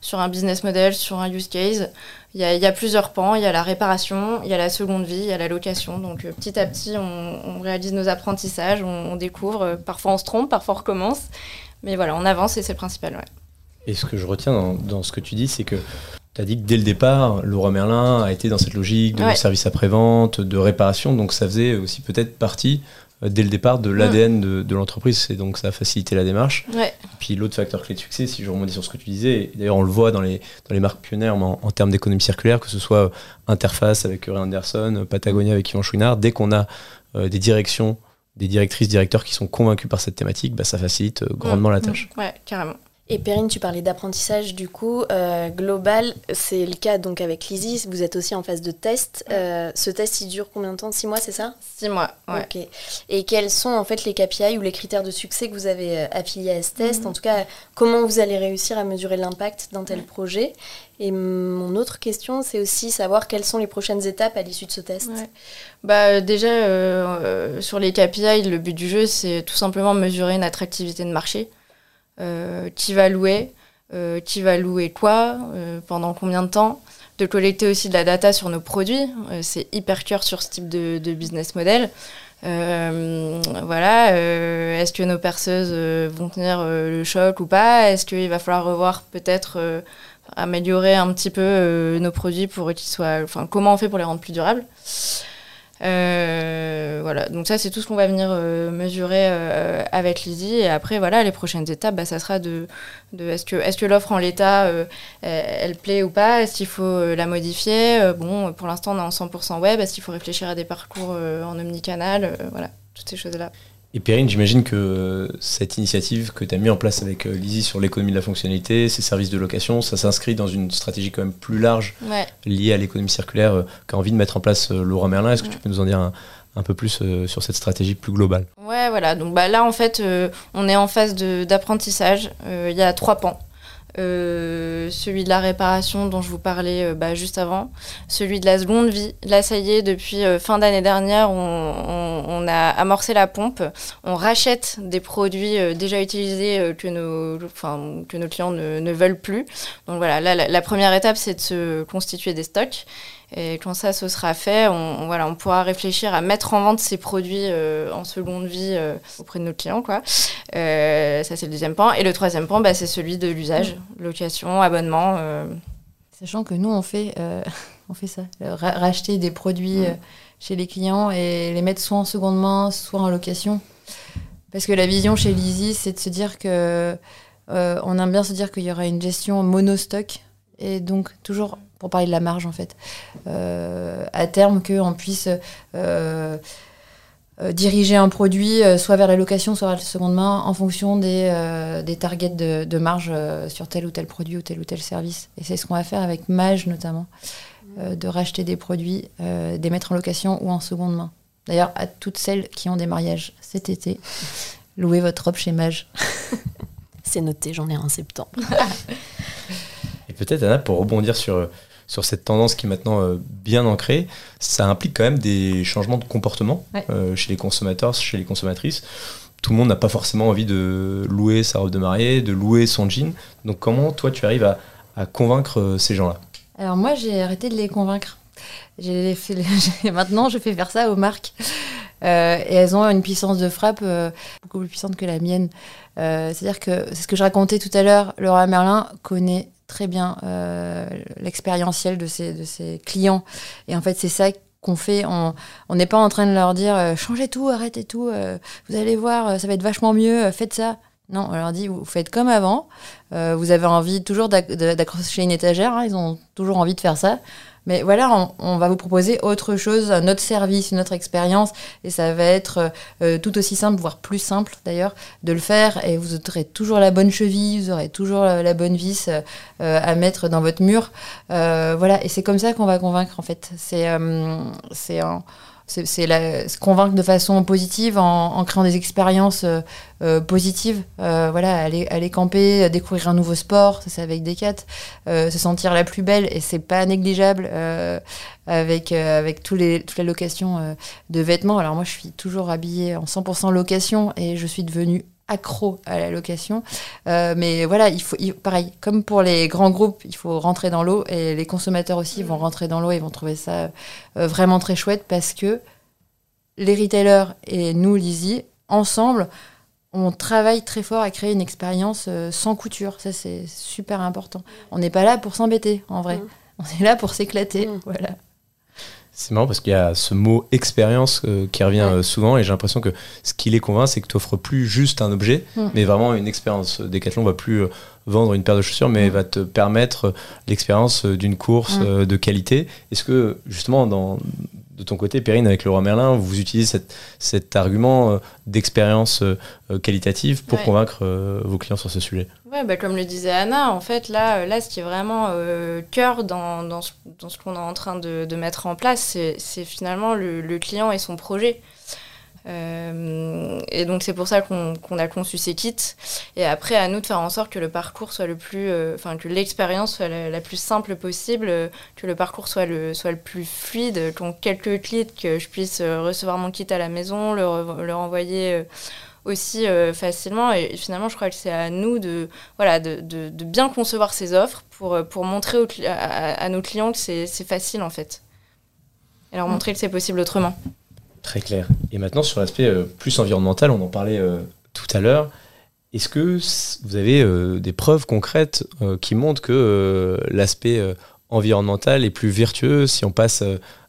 sur un business model, sur un use case. Il y, a, il y, a, plusieurs pans. Il y a la réparation, il y a la seconde vie, il y a la location. Donc petit à petit, on, réalise nos apprentissages, on, découvre. Parfois on se trompe, parfois on recommence. Mais voilà, on avance et c'est le principal. Ouais. Et ce que je retiens dans, dans ce que tu dis, c'est que tu as dit que dès le départ, Laura Merlin a été dans cette logique de service après-vente, de réparation, donc ça faisait aussi peut-être partie euh, dès le départ de l'ADN de, l'entreprise, et donc ça a facilité la démarche. Puis l'autre facteur clé de succès, si je remonte sur ce que tu disais, d'ailleurs on le voit dans les, dans les marques pionnières en, en termes d'économie circulaire, que ce soit euh, Interface avec Ray Anderson, Patagonia avec Yvan Chouinard, dès qu'on a euh, des directions, des directrices, directeurs qui sont convaincus par cette thématique, bah, ça facilite grandement la tâche. Ouais, carrément. Et Perrine, tu parlais d'apprentissage du coup euh, global, c'est le cas donc avec Lizzie, vous êtes aussi en phase de test. Euh, ce test, il dure combien de temps? Six mois, c'est ça? Six mois, ouais. Ok. Et quels sont en fait les KPI ou les critères de succès que vous avez euh, affiliés à ce test? Mhm. En tout cas, comment vous allez réussir à mesurer l'impact d'un tel projet? Et mon autre question, c'est aussi savoir quelles sont les prochaines étapes à l'issue de ce test. Bah déjà, sur les KPI, le but du jeu, c'est tout simplement mesurer une attractivité de marché. Euh, qui va louer, euh, qui va louer quoi, euh, pendant combien de temps, de collecter aussi de la data sur nos produits. c'est hyper cœur sur ce type de, business model. voilà, est-ce que nos perceuses vont tenir le choc ou pas? Est-ce qu'il va falloir revoir peut-être améliorer un petit peu nos produits pour qu'ils soient, enfin, comment on fait pour les rendre plus durables? Euh, voilà, donc ça c'est tout ce qu'on va venir euh, mesurer euh, avec Lizzie. Et après, voilà, les prochaines étapes, bah, ça sera de, de est-ce que, est que l'offre en l'état, elle, plaît ou pas? Est-ce qu'il faut la modifier? Bon, pour l'instant on est en 100% web. Est-ce qu'il faut réfléchir à des parcours en omnicanal? Voilà, toutes ces choses-là. Et Perrine, j'imagine que cette initiative que tu as mis en place avec euh, Lizzie sur l'économie de la fonctionnalité, ces services de location, ça s'inscrit dans une stratégie quand même plus large liée à l'économie circulaire euh, qu'a envie de mettre en place euh, Laura Merlin. Est-ce que tu peux nous en dire un, peu plus sur cette stratégie plus globale? Ouais, voilà. Donc bah, là, en fait, on est en phase d'apprentissage. Il y a trois pans. Euh, celui de la réparation dont je vous parlais euh, bah, juste avant, celui de la seconde vie. Là, ça y est, depuis euh, fin d'année dernière, on, a amorcé la pompe. On rachète des produits déjà utilisés que, nos, que nos clients ne, veulent plus. Donc voilà, la première étape, c'est de se constituer des stocks. Et quand ça, ce sera fait, on, voilà, on pourra réfléchir à mettre en vente ces produits euh, en seconde vie euh, auprès de nos clients. Quoi. Euh, ça, c'est le deuxième point. Et le troisième point, bah, c'est celui de l'usage, location, abonnement. Sachant que nous, on fait, on fait ça, racheter des produits chez les clients et les mettre soit en seconde main, soit en location. Parce que la vision chez Lizzie, c'est de se dire que on aime bien se dire qu'il y aura une gestion monostock et donc toujours pour parler de la marge en fait. Euh, à terme, qu'on puisse euh, euh, diriger un produit soit vers la location, soit vers la seconde main en fonction des, des targets de, marge sur tel ou tel produit ou tel ou tel service. Et c'est ce qu'on va faire avec Mage notamment, de racheter des produits, des mettre en location ou en seconde main. D'ailleurs, à toutes celles qui ont des mariages cet été, louez votre robe chez Mage. C'est noté, j'en ai un en septembre. Peut-être, Anna, pour rebondir sur, sur cette tendance qui est maintenant euh, bien ancrée, ça implique quand même des changements de comportement euh, chez les consommateurs, chez les consommatrices. Tout le monde n'a pas forcément envie de louer sa robe de mariée, de louer son jean. Donc comment toi tu arrives à, à convaincre euh, ces gens-là? Alors moi j'ai arrêté de les convaincre. Fait, maintenant je fais faire ça aux marques. Euh, et elles ont une puissance de frappe euh, beaucoup plus puissante que la mienne. Euh, c'est-à-dire que c'est ce que je racontais tout à l'heure, Laura Merlin connaît très bien l'expérientiel de ses, de clients. Et en fait, c'est ça qu'on fait. On n'est pas en train de leur dire changez tout, arrêtez tout, vous allez voir, ça va être vachement mieux, faites ça. Non, on leur dit vous faites comme avant. vous avez envie toujours d'accrocher une étagère. Hein, ils ont toujours envie de faire ça. Mais voilà, on, va vous proposer autre chose, notre service, notre expérience, et ça va être euh, tout aussi simple, voire plus simple d'ailleurs, de le faire. Et vous aurez toujours la bonne cheville, vous aurez toujours la, bonne vis euh, à mettre dans votre mur. Euh, voilà, et c'est comme ça qu'on va convaincre en fait. C'est c'est c'est se convaincre de façon positive en, créant des expériences euh, euh, positives. Euh, voilà, aller, aller camper, découvrir un nouveau sport, ça c'est avec Decat, se sentir la plus belle et c'est pas négligeable avec, avec tous les, toutes les locations de vêtements. Alors moi je suis toujours habillée en 100% location et je suis devenue accro à la location. Euh, mais voilà, il faut, pareil, comme pour les grands groupes, il faut rentrer dans l'eau et les consommateurs aussi vont rentrer dans l'eau et vont trouver ça euh, vraiment très chouette parce que les retailers et nous, Lizzie, ensemble, on travaille très fort à créer une expérience euh, sans couture. Ça, c'est super important. On n'est pas là pour s'embêter, en vrai. Mmh. On est là pour s'éclater. Mmh. Voilà. C'est marrant parce qu'il y a ce mot expérience euh, qui revient euh, souvent et j'ai l'impression que ce qui les convainc, c'est que tu offres plus juste un objet, mm. mais vraiment une expérience. Decathlon va plus euh, vendre une paire de chaussures, mais va te permettre l'expérience d'une course mm. de qualité. Est-ce que justement, dans, de ton côté, Perrine, avec le roi Merlin, vous utilisez cet argument d'expérience qualitative pour convaincre vos clients sur ce sujet? Ouais, bah, comme le disait Anna, en fait, là, là ce qui est vraiment euh, cœur dans, dans, ce, dans ce qu'on est en train de, de mettre en place, c'est finalement le, le, client et son projet. Euh, et donc, c'est pour ça qu'on a conçu ces kits. Et après, à nous de faire en sorte que le parcours soit le plus. Euh, enfin, que l'expérience soit la, plus simple possible, que le parcours soit le, soit le plus fluide, qu'en quelques clics, que je puisse recevoir mon kit à la maison, le, le renvoyer aussi euh, facilement. Et, finalement, je crois que c'est à nous de, voilà, de, de, bien concevoir ces offres pour, euh, pour montrer à, nos clients que c'est facile en fait. Et leur montrer que c'est possible autrement. Très clair. Et maintenant, sur l'aspect euh, plus environnemental, on en parlait tout à l'heure. Est-ce que vous avez des preuves concrètes qui montrent que l'aspect environnemental est plus vertueux si on passe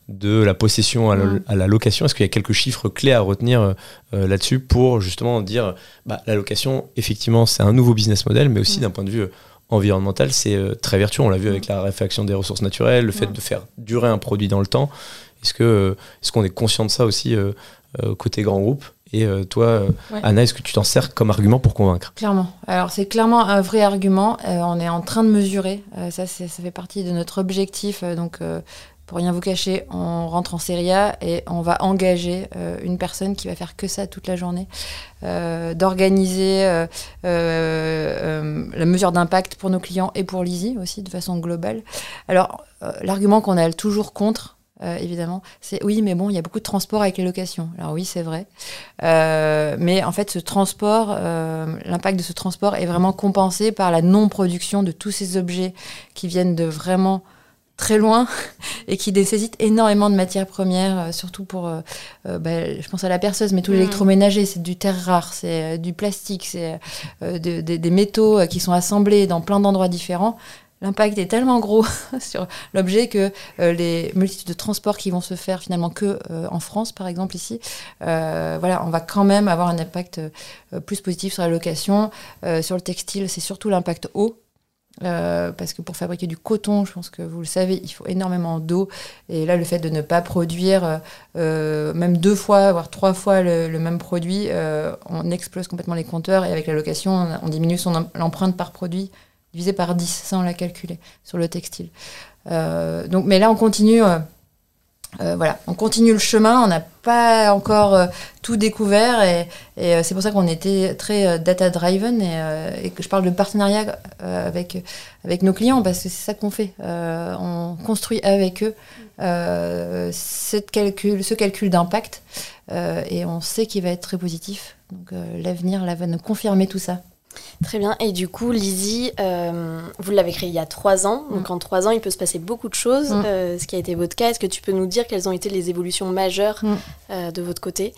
de la possession mm. à, la, location? Est-ce qu'il y a quelques chiffres clés à retenir euh, euh, là-dessus pour justement dire bah, la location, effectivement, c'est un nouveau business model, mais aussi mm. d'un point de vue euh, environnemental, c'est très vertueux. On l'a vu avec la réfaction des ressources naturelles, le fait de faire durer un produit dans le temps. Est-ce que est-ce qu'on est conscient de ça aussi côté grand groupe? Et toi, Anna, est-ce que tu t'en sers comme argument pour convaincre? Clairement. Alors c'est clairement un vrai argument. on est en train de mesurer. ça, ça fait partie de notre objectif. donc pour rien vous cacher, on rentre en Serie A et on va engager euh, une personne qui va faire que ça toute la journée, euh, d'organiser euh, la mesure d'impact pour nos clients et pour Lizzie aussi de façon globale. Alors, l'argument qu'on a toujours contre, évidemment, c'est oui, mais bon, il y a beaucoup de transport avec les locations. Alors oui, c'est vrai. mais en fait, ce transport, l'impact de ce transport est vraiment compensé par la non-production de tous ces objets qui viennent de vraiment très loin et qui nécessite énormément de matières premières, euh, surtout pour, euh, euh, bah, je pense à la perceuse, mais tout mm. l'électroménager, c'est du terre rare, c'est du plastique, c'est des métaux qui sont assemblés dans plein d'endroits différents. L'impact est tellement gros sur l'objet que les multitudes de transports qui vont se faire finalement que en France, par exemple ici, voilà, on va quand même avoir un impact plus positif sur la location, sur le textile, c'est surtout l'impact eau euh, parce que pour fabriquer du coton, je pense que vous le savez, il faut énormément d'eau. Et là, le fait de ne pas produire euh, même deux fois, voire trois fois le, même produit, euh, on explose complètement les compteurs. Et avec la location, on, diminue son l'empreinte par produit divisé par 10, sans la calculer, sur le textile. donc, mais là, on continue euh, voilà, on continue le chemin, on n'a pas encore euh, tout découvert et, euh, c'est pour ça qu'on était très data-driven et, que je parle de partenariat avec, avec nos clients parce que c'est ça qu'on fait. on construit avec eux ce calcul d'impact et on sait qu'il va être très positif. Donc l'avenir va nous confirmer tout ça. Très bien. Et du coup, Lizzie, euh, vous l'avez créé il y a trois ans. Donc mm. en trois ans, il peut se passer beaucoup de choses. Mm. Euh, ce qui a été votre cas, est-ce que tu peux nous dire quelles ont été les évolutions majeures mm. euh, de votre côté?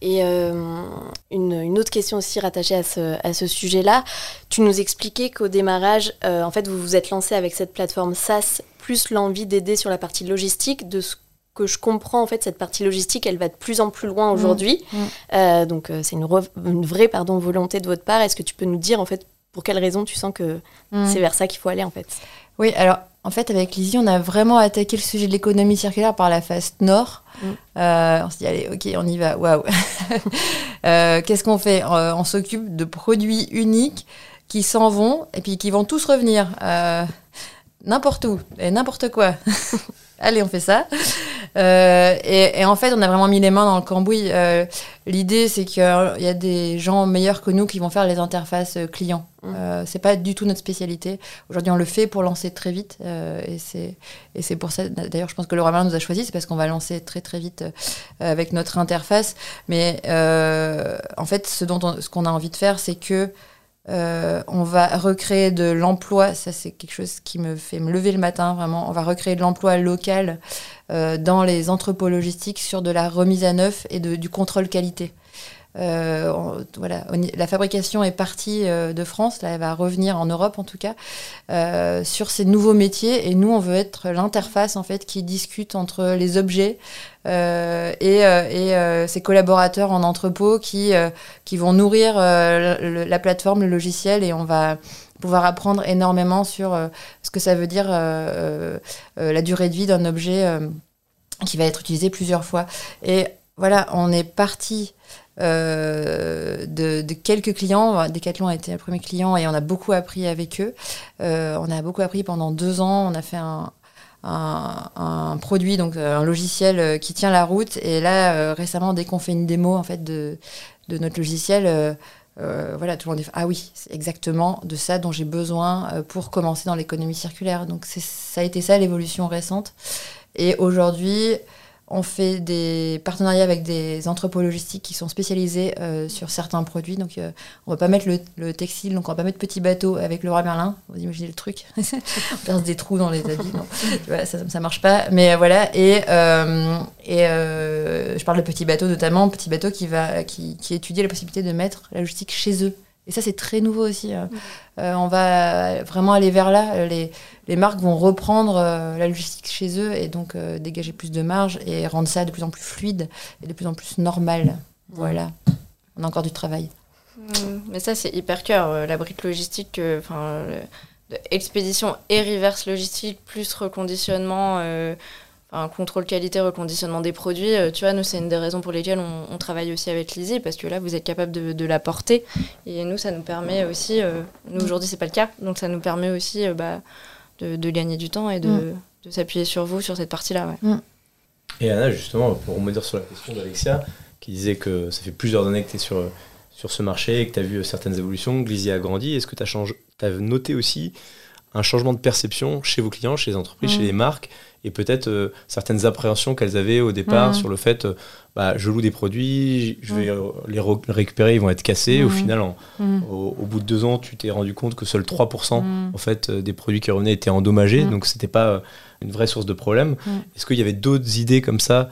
Et une, autre question aussi rattachée à ce, à ce sujet-là, tu nous expliquais qu'au démarrage, en fait, vous vous êtes lancé avec cette plateforme SaaS, plus l'envie d'aider sur la partie logistique, de ce que je comprends, en fait, cette partie logistique, elle va de plus en plus loin aujourd'hui. Mm. Mm. Euh, donc, euh, c'est une, une, vraie pardon, volonté de votre part. Est-ce que tu peux nous dire, en fait, pour quelles raisons tu sens que mm. c'est vers ça qu'il faut aller, en fait? Oui, alors, en fait, avec Lizzie, on a vraiment attaqué le sujet de l'économie circulaire par la face nord. Euh, on s'est dit, allez, ok, on y va, waouh. Qu'est-ce qu'on fait? On s'occupe de produits uniques qui s'en vont et puis qui vont tous revenir n'importe où et n'importe quoi. allez, on fait ça. Euh, et, en fait, on a vraiment mis les mains dans le cambouis. Euh, l'idée, c'est qu'il y a des gens meilleurs que nous qui vont faire les interfaces euh, clients. Mmh. c'est pas du tout notre spécialité. Aujourd'hui, on le fait pour lancer très vite. et c'est pour ça, d'ailleurs, je pense que le Merlin nous a choisi, c'est parce qu'on va lancer très très vite avec notre interface. Mais en fait, ce dont ce qu'on a envie de faire, c'est que euh, on va recréer de l'emploi, ça c'est quelque chose qui me fait me lever le matin vraiment. On va recréer de l'emploi local euh, dans les entrepôts logistiques sur de la remise à neuf et du contrôle qualité. Euh, voilà, la fabrication est partie euh, de France, là, elle va revenir en Europe en tout cas, euh, sur ces nouveaux métiers. Et nous, on veut être l'interface en fait qui discute entre les objets et, et ses collaborateurs en entrepôt qui, qui vont nourrir la plateforme, le logiciel, et on va pouvoir apprendre énormément sur ce que ça veut dire la durée de vie d'un objet qui va être utilisé plusieurs fois. Et voilà, on est parti euh, de, quelques clients. Decathlon a été le premier client et on a beaucoup appris avec eux. Euh, on a beaucoup appris pendant deux ans. On a fait un, produit, donc euh, un logiciel qui tient la route. Et là, récemment, dès qu'on fait une démo en fait de, de notre logiciel, voilà, tout le monde dit ah oui, c'est exactement de ça dont j'ai besoin pour commencer dans l'économie circulaire. Donc ça a été ça l'évolution récente. Et aujourd'hui, on fait des partenariats avec des entrepôts logistiques qui sont spécialisés euh, sur certains produits. Donc, euh, on va pas mettre le, textile, donc on va pas mettre petit bateau avec le roi Merlin. Vous imaginez le truc On perce des trous dans les habits. ça, ça marche pas. Mais euh, voilà. Et, et je parle de petit bateau notamment, petit bateau qui va qui, qui étudie la possibilité de mettre la logistique chez eux. Et ça, c'est très nouveau aussi. Hein. Euh, on va vraiment aller vers là. Les, marques vont reprendre euh, la logistique chez eux et donc euh, dégager plus de marge et rendre ça de plus en plus fluide et de plus en plus normal. Voilà. On a encore du travail. Mm. Mais ça, c'est hyper cœur. la brique logistique, enfin, expédition et reverse logistique, plus reconditionnement un contrôle qualité, reconditionnement des produits. Euh, tu vois, nous, c'est une des raisons pour lesquelles on, travaille aussi avec Lizzie, parce que là, vous êtes capable de, de la porter. Et nous, ça nous permet aussi, euh, nous, aujourd'hui, c'est pas le cas, donc ça nous permet aussi euh, bah, de, de, gagner du temps et de, mm. de s'appuyer sur vous, sur cette partie-là. Ouais. Mm. Et Anna, justement, pour dire sur la question d'Alexia, qui disait que ça fait plusieurs années que tu es sur, sur ce marché et que tu as vu certaines évolutions, que Lizzie a grandi, est-ce que tu as, as noté aussi un changement de perception chez vos clients, chez les entreprises, chez mm. les marques et peut-être euh, certaines appréhensions qu'elles avaient au départ mmh. sur le fait euh, bah, je loue des produits, je vais mmh. les récupérer, ils vont être cassés. Au final, au, bout de deux ans, tu t'es rendu compte que seuls 3% en fait, euh, des produits qui revenaient étaient endommagés, donc c'était pas une vraie source de problème. Est-ce qu'il y avait d'autres idées comme ça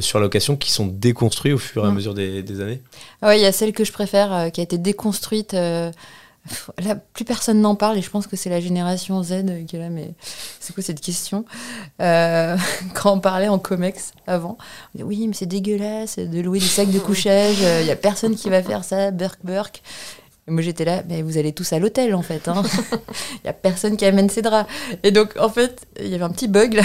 sur la location qui sont déconstruites au fur et à mesure des, années? Ah Oui, il y a celle que je préfère qui a été déconstruite Là, plus personne n'en parle et je pense que c'est la génération Z qui est là, mais c'est quoi cette question euh, Quand on parlait en COMEX avant, on disait oui, mais c'est dégueulasse de louer des sacs de couchage, il n'y a personne qui va faire ça, Burk Burk. Moi j'étais là, mais vous allez tous à l'hôtel en fait. Il hein. n'y a personne qui amène ses draps. Et donc en fait, il y avait un petit bug là.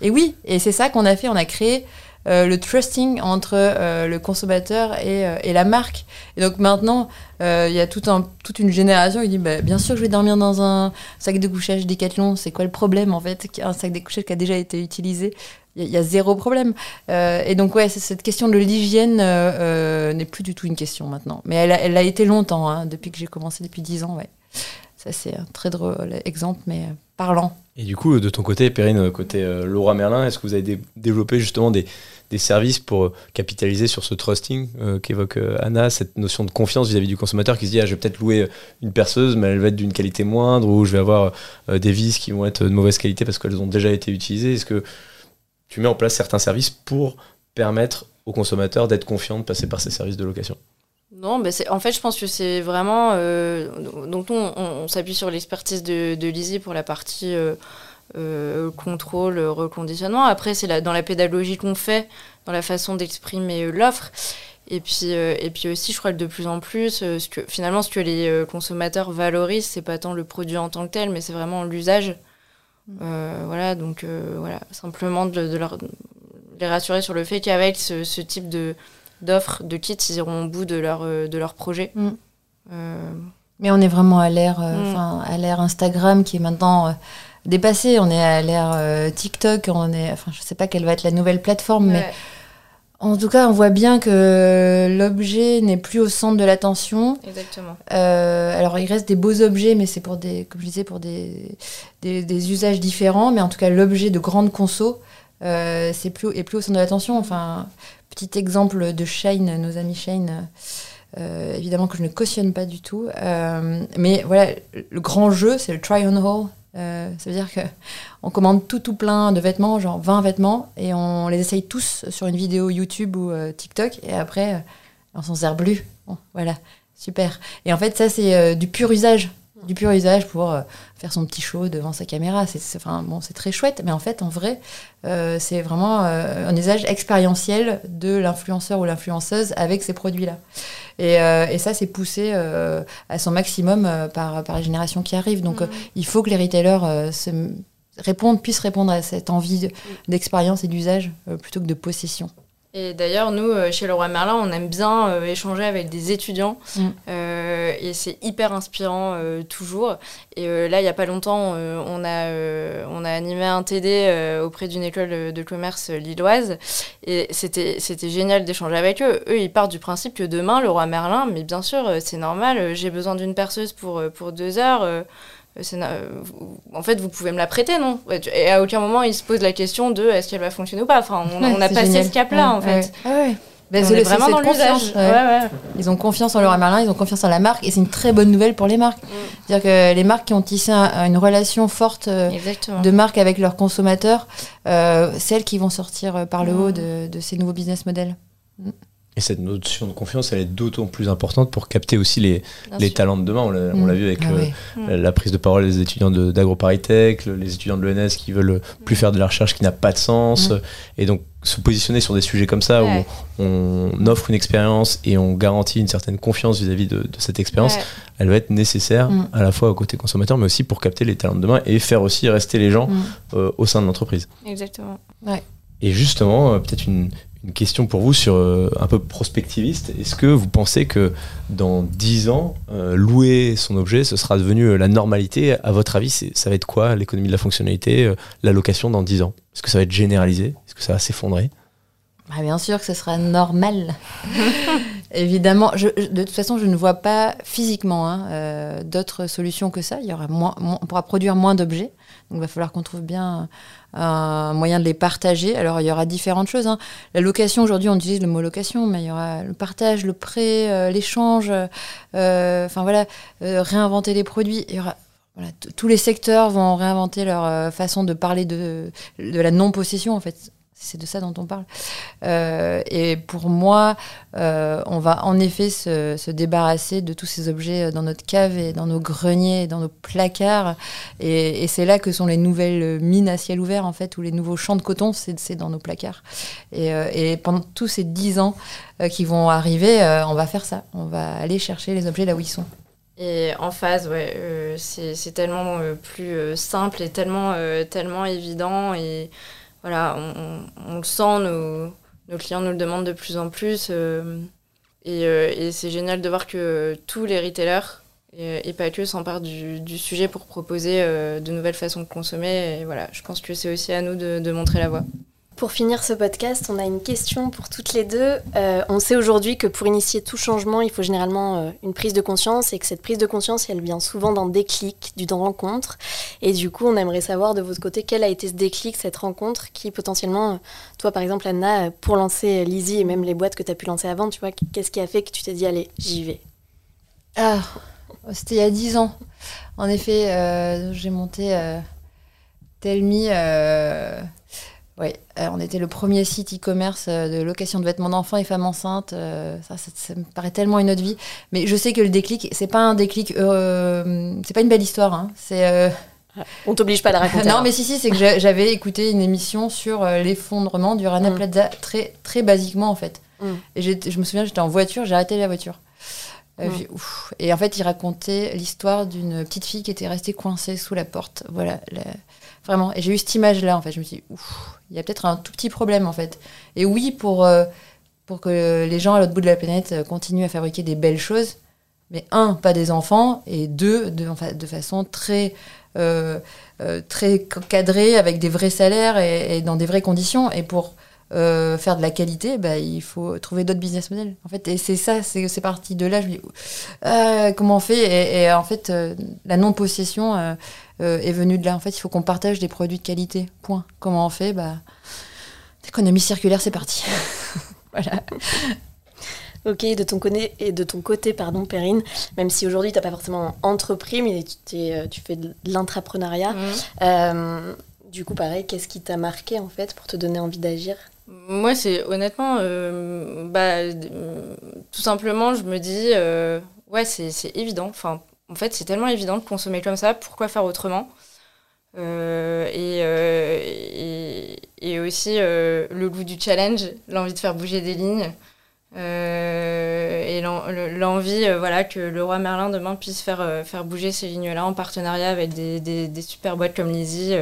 Et oui, et c'est ça qu'on a fait, on a créé euh, le trusting entre euh, le consommateur et, euh, et, la marque. Et donc maintenant, il y a toute une génération qui dit bah, bien sûr je vais dormir dans un sac de couchage Decathlon, c'est quoi le problème en fait Un sac de couchage qui a déjà été utilisé? il y, a zéro problème. et donc, ouais, cette question de l'hygiène n'est plus du tout une question maintenant. Mais elle a, elle a été longtemps, hein, depuis que j'ai commencé, depuis 10 ans, ouais. Ça, c'est un très drôle exemple, mais Et du coup, de ton côté, Perrine, côté Laura Merlin, est-ce que vous avez développé justement des, services pour euh, capitaliser sur ce trusting euh, qu'évoque euh, Anna, cette notion de confiance vis-à-vis du consommateur qui se dit ah, je vais peut-être louer une perceuse, mais elle va être d'une qualité moindre, ou je vais avoir des vis qui vont être de mauvaise qualité parce qu'elles ont déjà été utilisées. Est-ce que tu mets en place certains services pour permettre aux consommateurs d'être confiants de passer par ces services de location? Non, mais en fait, je pense que c'est vraiment. donc, on, s'appuie sur l'expertise de, de Lizzie pour la partie euh, contrôle, reconditionnement. Après, c'est dans la pédagogie qu'on fait, dans la façon d'exprimer euh, l'offre. Et puis, euh, et puis aussi, je crois que de plus en plus, ce que, finalement, ce que les consommateurs valorisent, c'est pas tant le produit en tant que tel, mais c'est vraiment l'usage. Mm. voilà, donc voilà, simplement de, leur, les rassurer sur le fait qu'avec ce, type de d'offres, de kits, ils iront au bout de leur, de leur projet. Mm. Mais on est vraiment à l'ère, mm. à l'ère Instagram qui est maintenant dépassé. On est à l'ère euh, TikTok, on est, enfin, je sais pas quelle va être la nouvelle plateforme, mais en tout cas, on voit bien que l'objet n'est plus au centre de l'attention. Exactement. Euh, alors, il reste des beaux objets, mais c'est pour des, comme je disais, pour des, des, usages différents. Mais en tout cas, l'objet de grande conso, euh, c'est plus, est plus au centre de l'attention. Enfin, petit exemple de Shane, nos amis Shane. évidemment que je ne cautionne pas du tout. mais voilà, le grand jeu, c'est le try on haul. Euh, ça veut dire qu'on commande tout tout plein de vêtements, genre 20 vêtements, et on les essaye tous sur une vidéo YouTube ou euh, TikTok, et après, euh, on s'en sert plus. voilà, super. Et en fait, ça, c'est du pur usage du pur usage pour euh, faire son petit show devant sa caméra. C'est enfin, bon, très chouette, mais en fait, en vrai, euh, c'est vraiment euh, un usage expérientiel de l'influenceur ou l'influenceuse avec ces produits-là. Et, et, ça, c'est poussé à son maximum par, par les générations qui arrivent. Donc, mm. il faut que les retailers se répondent, puissent répondre à cette envie d'expérience et d'usage plutôt que de possession. Et d'ailleurs, nous, euh, chez Leroy Merlin, on aime bien euh, échanger avec des étudiants. Mm. Euh, et c'est hyper inspirant toujours. Et là, il n'y a pas longtemps, on, a, on a animé un TD auprès d'une école de commerce lilloise. Et c'était génial d'échanger avec eux. Eux, ils partent du principe que demain, Leroy Merlin, mais bien sûr, c'est normal, j'ai besoin d'une perceuse pour, pour deux heures. Euh, en fait, vous pouvez me la prêter, non? Et à aucun moment, il se pose la question de est-ce qu'elle va fonctionner ou pas? Enfin, on, a passé ce cap-là, en fait. Ouais. Ben, c'est vraiment dans l'usage. Ils ont confiance en leur Merlin, ils ont confiance en la marque, et c'est une très bonne nouvelle pour les marques. Mm. C'est-à-dire que les marques qui ont tissé une relation forte euh, de marque avec leurs consommateurs, euh, celles qui vont sortir par le mm. haut de, de, ces nouveaux business models. Mm. Et cette notion de confiance, elle est d'autant plus importante pour capter aussi les, les talents de demain. On l'a mm. vu avec ah la, prise de parole des étudiants d'AgroParisTech, les étudiants de l'ENS qui veulent plus faire de la recherche qui n'a pas de sens. Mm. Et donc, se positionner sur des sujets comme ça où on offre une expérience et on garantit une certaine confiance vis-à-vis de, cette expérience, elle va être nécessaire mm. à la fois au côté consommateur, mais aussi pour capter les talents de demain et faire aussi rester les gens euh, au sein de l'entreprise. Exactement. Et justement, euh, peut-être une, une question pour vous sur euh, un peu prospectiviste. Est-ce que vous pensez que dans 10 ans, euh, louer son objet, ce sera devenu euh, la normalité? À votre avis, ça va être quoi l'économie de la fonctionnalité, la location dans 10 ans? Est-ce que ça va être généralisé? Est-ce que ça va s'effondrer? Bah, Bien sûr que ce sera normal. Évidemment, de toute façon, je ne vois pas physiquement hein, d'autres solutions que ça. Il y aura moins, on pourra produire moins d'objets. Donc il va falloir qu'on trouve bien un moyen de les partager. Alors il y aura différentes choses. Hein. La location, aujourd'hui on utilise le mot location, mais il y aura le partage, le prêt, euh, l'échange, euh, enfin voilà, euh, réinventer les produits. Tous les secteurs vont réinventer leur façon de parler de, de la non-possession en fait c'est de ça dont on parle. Euh, et pour moi, euh, on va en effet se, débarrasser de tous ces objets dans notre cave et dans nos greniers, et dans nos placards. Et, c'est là que sont les nouvelles mines à ciel ouvert, en fait, ou les nouveaux champs de coton, c'est dans nos placards. Et, euh, et, pendant tous ces dix ans qui vont arriver, on va faire ça. On va aller chercher les objets là où ils sont. Et en phase, ouais, c'est tellement plus simple et tellement, tellement évident. Et voilà, on, le sent, nos, clients nous le demandent de plus en plus. Euh, euh, et, c'est génial de voir que tous les retailers, et, pas que, s'emparent du, du, sujet pour proposer euh, de nouvelles façons de consommer. Et voilà, je pense que c'est aussi à nous de, montrer la voie. Pour finir ce podcast, on a une question pour toutes les deux. Euh, on sait aujourd'hui que pour initier tout changement, il faut généralement euh, une prise de conscience et que cette prise de conscience, elle vient souvent d'un déclic, d'une rencontre. Et du coup, on aimerait savoir de votre côté quel a été ce déclic, cette rencontre qui potentiellement, euh, toi par exemple Anna, pour lancer Lizzie et même les boîtes que tu as pu lancer avant, tu vois, qu'est-ce qui a fait que tu t'es dit allez, j'y vais? Ah, c'était il y a dix ans. En effet, j'ai monté Telmi oui, euh, on était le premier site e-commerce euh, de location de vêtements d'enfants et femmes enceintes. Euh, ça, ça, me paraît tellement une autre vie. Mais je sais que le déclic, c'est pas un déclic, c'est pas une belle histoire. Hein. C'est on t'oblige pas à la raconter. non, mais si, si, c'est que j'avais écouté une émission sur l'effondrement du Rana mm. Plaza, très, très basiquement en fait. Mm. Et je me souviens, j'étais en voiture, j'ai arrêté la voiture. Mm. Et en fait, il racontait l'histoire d'une petite fille qui était restée coincée sous la porte. Voilà, vraiment. Et j'ai eu cette image-là, en fait. Je me suis dit, il y a peut-être un tout petit problème en fait. Et oui, pour, euh, pour que les gens à l'autre bout de la planète euh, continuent à fabriquer des belles choses, mais un, pas des enfants, et deux, de, façon très, euh, très cadrée, avec des vrais salaires et, dans des vraies conditions. Et pour faire de la qualité, bah, il faut trouver d'autres business models. En fait, et c'est ça, c'est parti de là. Je me dis, comment on fait? Et, et, en fait, la non-possession euh, est venu de là. En fait, il faut qu'on partage des produits de qualité. Point. Comment on fait? Bah, Économie circulaire, c'est parti. voilà. Ok, de ton côté, et de ton côté pardon, Perrine, même si aujourd'hui tu n'as pas forcément entrepris, mais tu, euh, tu fais de l'entrepreneuriat. Mmh. Euh, du coup, pareil, qu'est-ce qui t'a marqué en fait pour te donner envie d'agir? Moi, c'est honnêtement, bah, tout simplement, je me dis, ouais, c'est évident. Enfin, en fait, c'est tellement évident de consommer comme ça, pourquoi faire autrement? Euh, euh, et, et, aussi euh, le goût du challenge, l'envie de faire bouger des lignes et l'envie voilà, que le roi Merlin demain puisse faire, faire bouger ces lignes-là en partenariat avec des, des super boîtes comme Lizzie.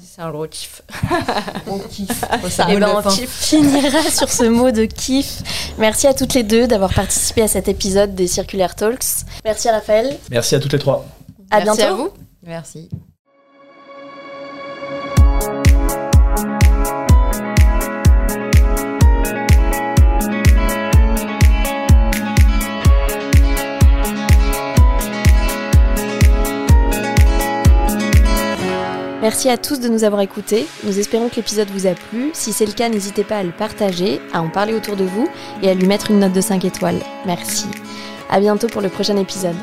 C'est un gros kiff. on kiffe. Et ben on finira sur ce mot de kiff. Merci à toutes les deux d'avoir participé à cet épisode des Circulaire Talks. Merci à Raphaël. Merci à toutes les trois. À Merci bientôt. à vous. Merci. Merci à tous de nous avoir écoutés. Nous espérons que l'épisode vous a plu. Si c'est le cas, n'hésitez pas à le partager, à en parler autour de vous et à lui mettre une note de 5 étoiles. Merci. À bientôt pour le prochain épisode.